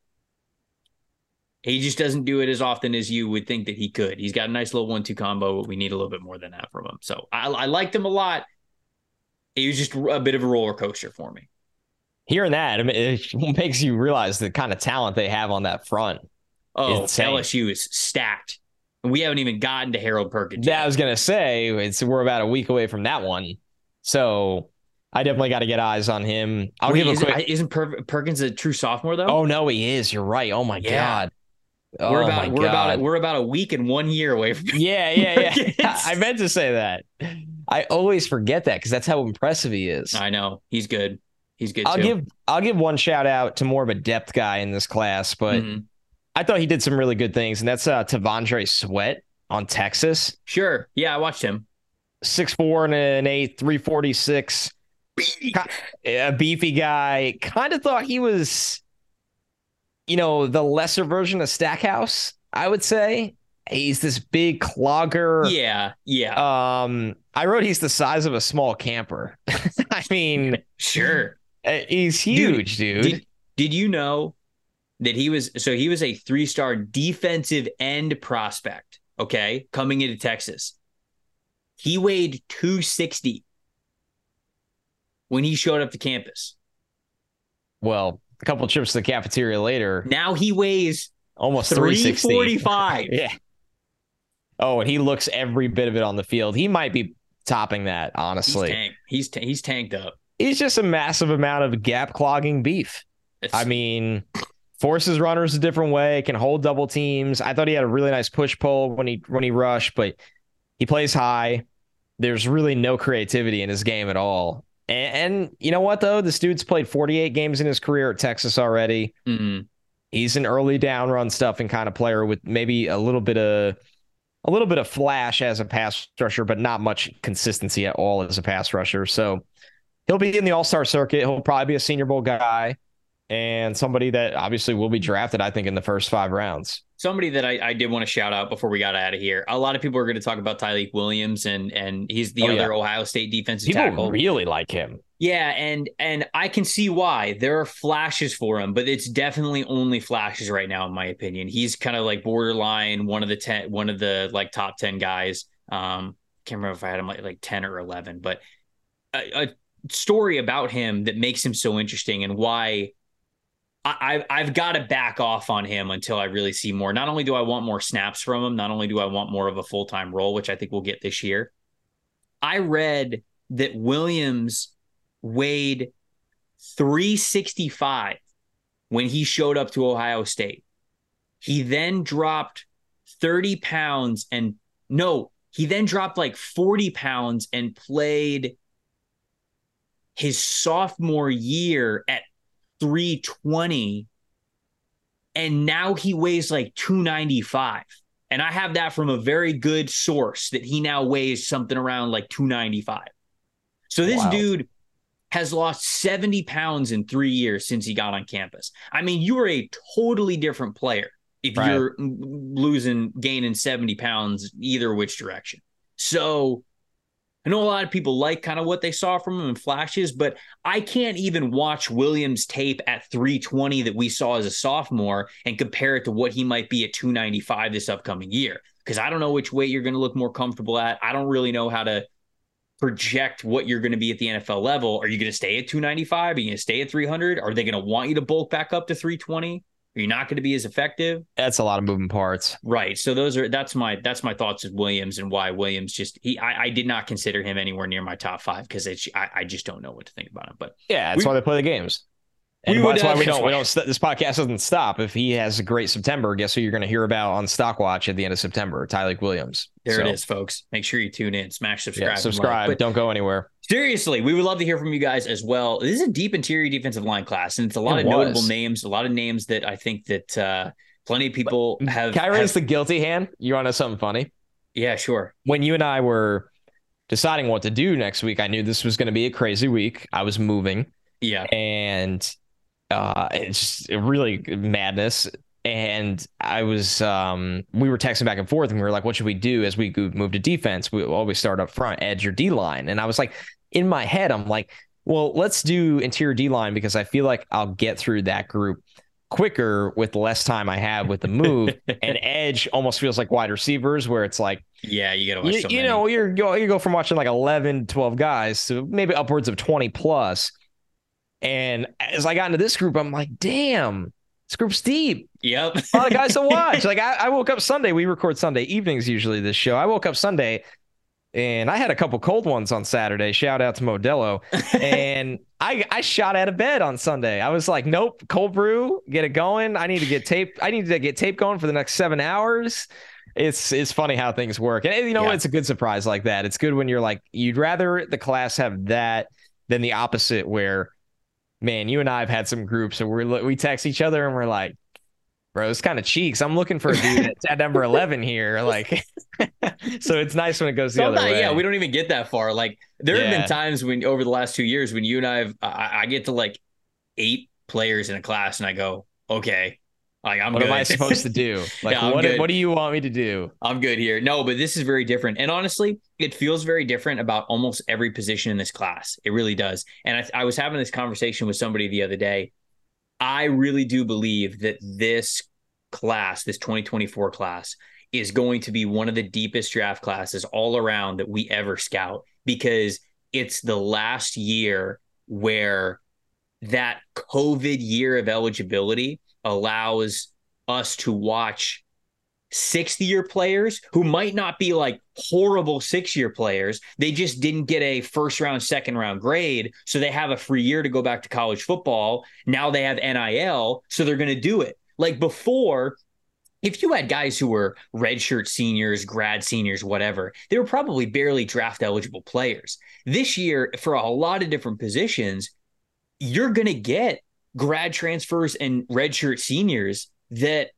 He just doesn't do it as often as you would think that he could. He's got a nice little one-two combo, but we need a little bit more than that from him. So I, I liked him a lot. He was just a bit of a roller coaster for me. Hearing that, I mean, it makes you realize the kind of talent they have on that front. Oh, LSU is stacked. We haven't even gotten to Harold Perkins. That I was gonna say it's we're about a week away from that one. So I definitely got to get eyes on him. I'll Wait, give a isn't, quick. Isn't per- Perkins a true sophomore though? Oh no, he is. You're right. Oh my yeah. god. Oh we're my about we're about we're about a week and one year away from Yeah, yeah, yeah. I meant to say that. I always forget that because that's how impressive he is. I know he's good. He's good I'll too. give I'll give one shout out to more of a depth guy in this class, but Mhm. I thought he did some really good things, and that's uh T'Vondre Sweat on Texas. Sure. Yeah, I watched him. Six four and an eight, three forty six. A beefy guy. Kind of thought he was, you know, the lesser version of Stackhouse, I would say. He's this big clogger. Yeah, yeah, Um, I wrote he's the size of a small camper. I mean, sure. uh, he's huge, dude. Did, did you know that he was so he was a three star defensive end prospect? Okay, coming into Texas, he weighed two sixty when he showed up to campus. well, a couple trips to the cafeteria later, Now he weighs almost three 360. forty five. Yeah. Oh, and he looks every bit of it on the field. He might be topping that, He's honestly. tanked. He's ta- he's tanked up. He's just a massive amount of gap clogging beef. It's- I mean, forces runners a different way, can hold double teams. I thought he had a really nice push pull when he when he rushed, but he plays high. There's really no creativity in his game at all. And, and you know what though? This dude's played 48 games in his career at Texas already. Mhm. He's an early down run stuffing kind of player with maybe a little bit of a little bit of flash as a pass rusher, but not much consistency at all as a pass rusher. So he'll be in the All Star circuit. He'll probably be a Senior Bowl guy and somebody that obviously will be drafted. I think in the first five rounds. Somebody that I, I did want to shout out before we got out of here. A lot of people are going to talk about Tyleik Williams and and he's the Oh, other yeah. Ohio State defensive People tackle. really like him. Yeah, and and I can see why there are flashes for him, but it's definitely only flashes right now, in my opinion. He's kind of like borderline one of the ten, one of the like top ten guys. Um, can't remember if I had him like like ten or eleven, but a, a story about him that makes him so interesting and why I, I've got to back off on him until I really see more. Not only do I want more snaps from him, not only do I want more of a full time role, which I think we'll get this year. I read that Williams weighed 365 when he showed up to Ohio State. He then dropped 30 pounds and no, he then dropped like 40 pounds and played his sophomore year at 320 and now he weighs like 295 and i have that from a very good source that he now weighs something around like 295 so this Wow. dude has lost 70 pounds in three years since he got on campus i mean you are a totally different player if Right. you're losing gaining 70 pounds either which direction so I know a lot of people like kind of what they saw from him in flashes, but I can't even watch Williams tape at 320 that we saw as a sophomore and compare it to what he might be at 295 this upcoming year because I don't know which way you're going to look more comfortable at. I don't really know how to project what you're going to be at the NFL level. Are you going to stay at 295? Are you going to stay at 300? Are they going to want you to bulk back up to 320? Are you not going to be as effective? That's a lot of moving parts. Right. So those are that's my that's my thoughts of Williams and why Williams just he I, I did not consider him anywhere near my top five because it's I, I just don't know what to think about him. But Yeah, that's We- why they play the games. And We that's why we don't we don't this podcast doesn't stop. If he has a great September, guess who you're going to hear about on Stockwatch at the end of September? Tyleik Williams. there So, it is, folks. Make sure you tune in, smash subscribe, Yeah, subscribe. like. But don't go anywhere. seriously, we would love to hear from you guys as well. This is a deep interior defensive line class, and it's a lot It of notable names, a lot of names that I think that uh plenty of people have. Can I raise have- the guilty hand? You want to know something funny? yeah, sure. When you and I were deciding what to do next week, I knew this was going to be a crazy week. I was moving. Yeah. and uh it's just really madness. And i was um we were texting back and forth and we were like what should we do as we move to defense? We always start up front edge or d line. And i was like in my head i'm like well let's do interior d line because i feel like i'll get through that group quicker with less time i have with the move. And edge almost feels like wide receivers where it's like Yeah, you got to watch you, so you know you're go you go from watching like 11 12 guys to maybe upwards of 20 plus and as i got into this group i'm like damn this group's deep Yep. a lot of guys to watch like I, I woke up sunday we record sunday evenings usually this show i woke up sunday and I had a couple cold ones on Saturday. Shout out to Modelo. and I I shot out of bed on Sunday. I was like, nope, cold brew, get it going. I need to get tape. I need to get tape going for the next seven hours. It's it's funny how things work, and you know yeah. it's a good surprise like that. It's good when you're like you'd rather the class have that than the opposite, where man, you and I have had some groups and we we text each other and we're like, bro, it's kind of cheeks. I'm looking for a dude that's at number 11 here. Like, so it's nice when it goes the Sometimes, other way. Yeah, we don't even get that far. Like, there yeah. have been times when over the last two years when you and I have, I, I get to like eight players in a class and I go, okay, like I'm what good. am I supposed to do? Like what, what do you want me to do? I'm good here. No, but this is very different. And honestly, it feels very different about almost every position in this class. It really does. And I, I was having this conversation with somebody the other day. I really do believe that this class, this 2024 class, is going to be one of the deepest draft classes all around that we ever scout because it's the last year where that COVID year of eligibility allows us to watch sixth year players who might not be like horrible six year players. They just didn't get a first round, second round grade. So they have a free year to go back to college football. Now they have NIL. So they're going to do it. Like before, if you had guys who were redshirt seniors, grad seniors, whatever, they were probably barely draft eligible players. This year, for a lot of different positions, you're going to get grad transfers and redshirt seniors that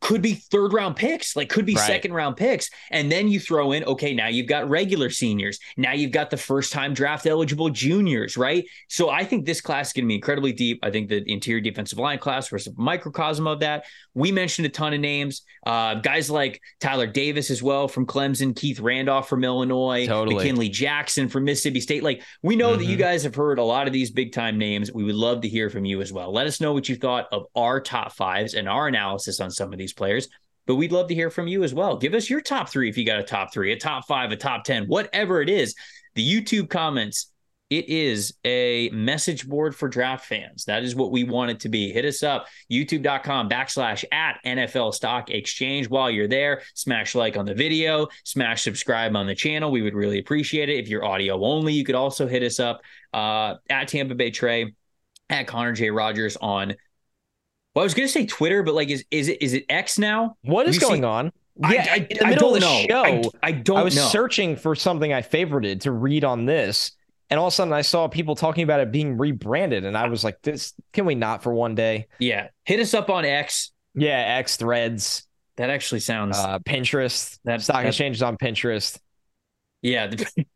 could be third round picks, like could be right. second round picks. And then you throw in, okay, now you've got regular seniors. Now you've got the first time draft eligible juniors, right? So I think this class is going to be incredibly deep. I think the interior defensive line class was a microcosm of that. We mentioned a ton of names, uh, guys like Tyler Davis as well from Clemson, Keith Randolph from Illinois, totally. McKinnley Jackson from Mississippi State. Like we know mm-hmm. that you mm-hmm. guys have heard a lot of these big time names. We would love to hear from you as well. Let us know what you thought of our top fives and our analysis on on some of these players. But we'd love to hear from you as well. Give us your top three if you got a top three, a top five, a top 10, whatever it is. The YouTube comments, it is a message board for draft fans. That is what we want it to be. Hit us up, youtube.com backslash at NFL Stock Exchange. While you're there, smash like on the video, smash subscribe on the channel. We would really appreciate it. If you're audio only, you could also hit us up uh, at Tampa Bay Trey, at Connor J. Rogers on well, I was gonna say Twitter, but like, is is it is it X now? What is going on? Yeah, I, I, in the I middle of the know. show, I, I, don't. I was know. searching for something I favorited to read on this, and all of a sudden I saw people talking about it being rebranded, and I was like, "This can we not for one day?" Yeah, hit us up on X. Yeah, X Threads. That actually sounds uh, Pinterest. That stock that, exchange is on Pinterest. Yeah, the,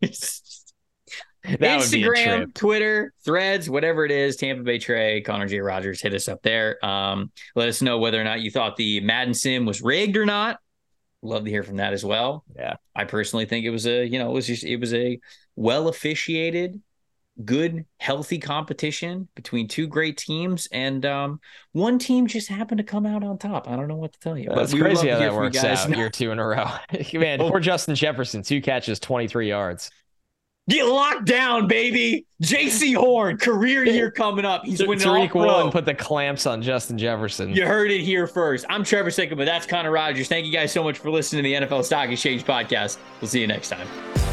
Instagram, Twitter, Threads, whatever it is. Tampa Bay Trey, Connor J. Rogers, hit us up there. Um, let us know whether or not you thought the Madden Sim was rigged or not. Love to hear from that as well. Yeah, I personally think it was a you know it was just it was a well officiated, good, healthy competition between two great teams, and um, one team just happened to come out on top. I don't know what to tell you. That's crazy how that works out. Year two in a row, man. Poor Justin Jefferson, two catches, twenty three yards. Get locked down, baby. Jaycee Horn, career year coming up. He's winning Tariq all Woolen put the clamps on Justin Jefferson. You heard it here first. I'm Trevor Sikkema. That's Connor Rogers. Thank you guys so much for listening to the NFL Stock Exchange podcast. We'll see you next time.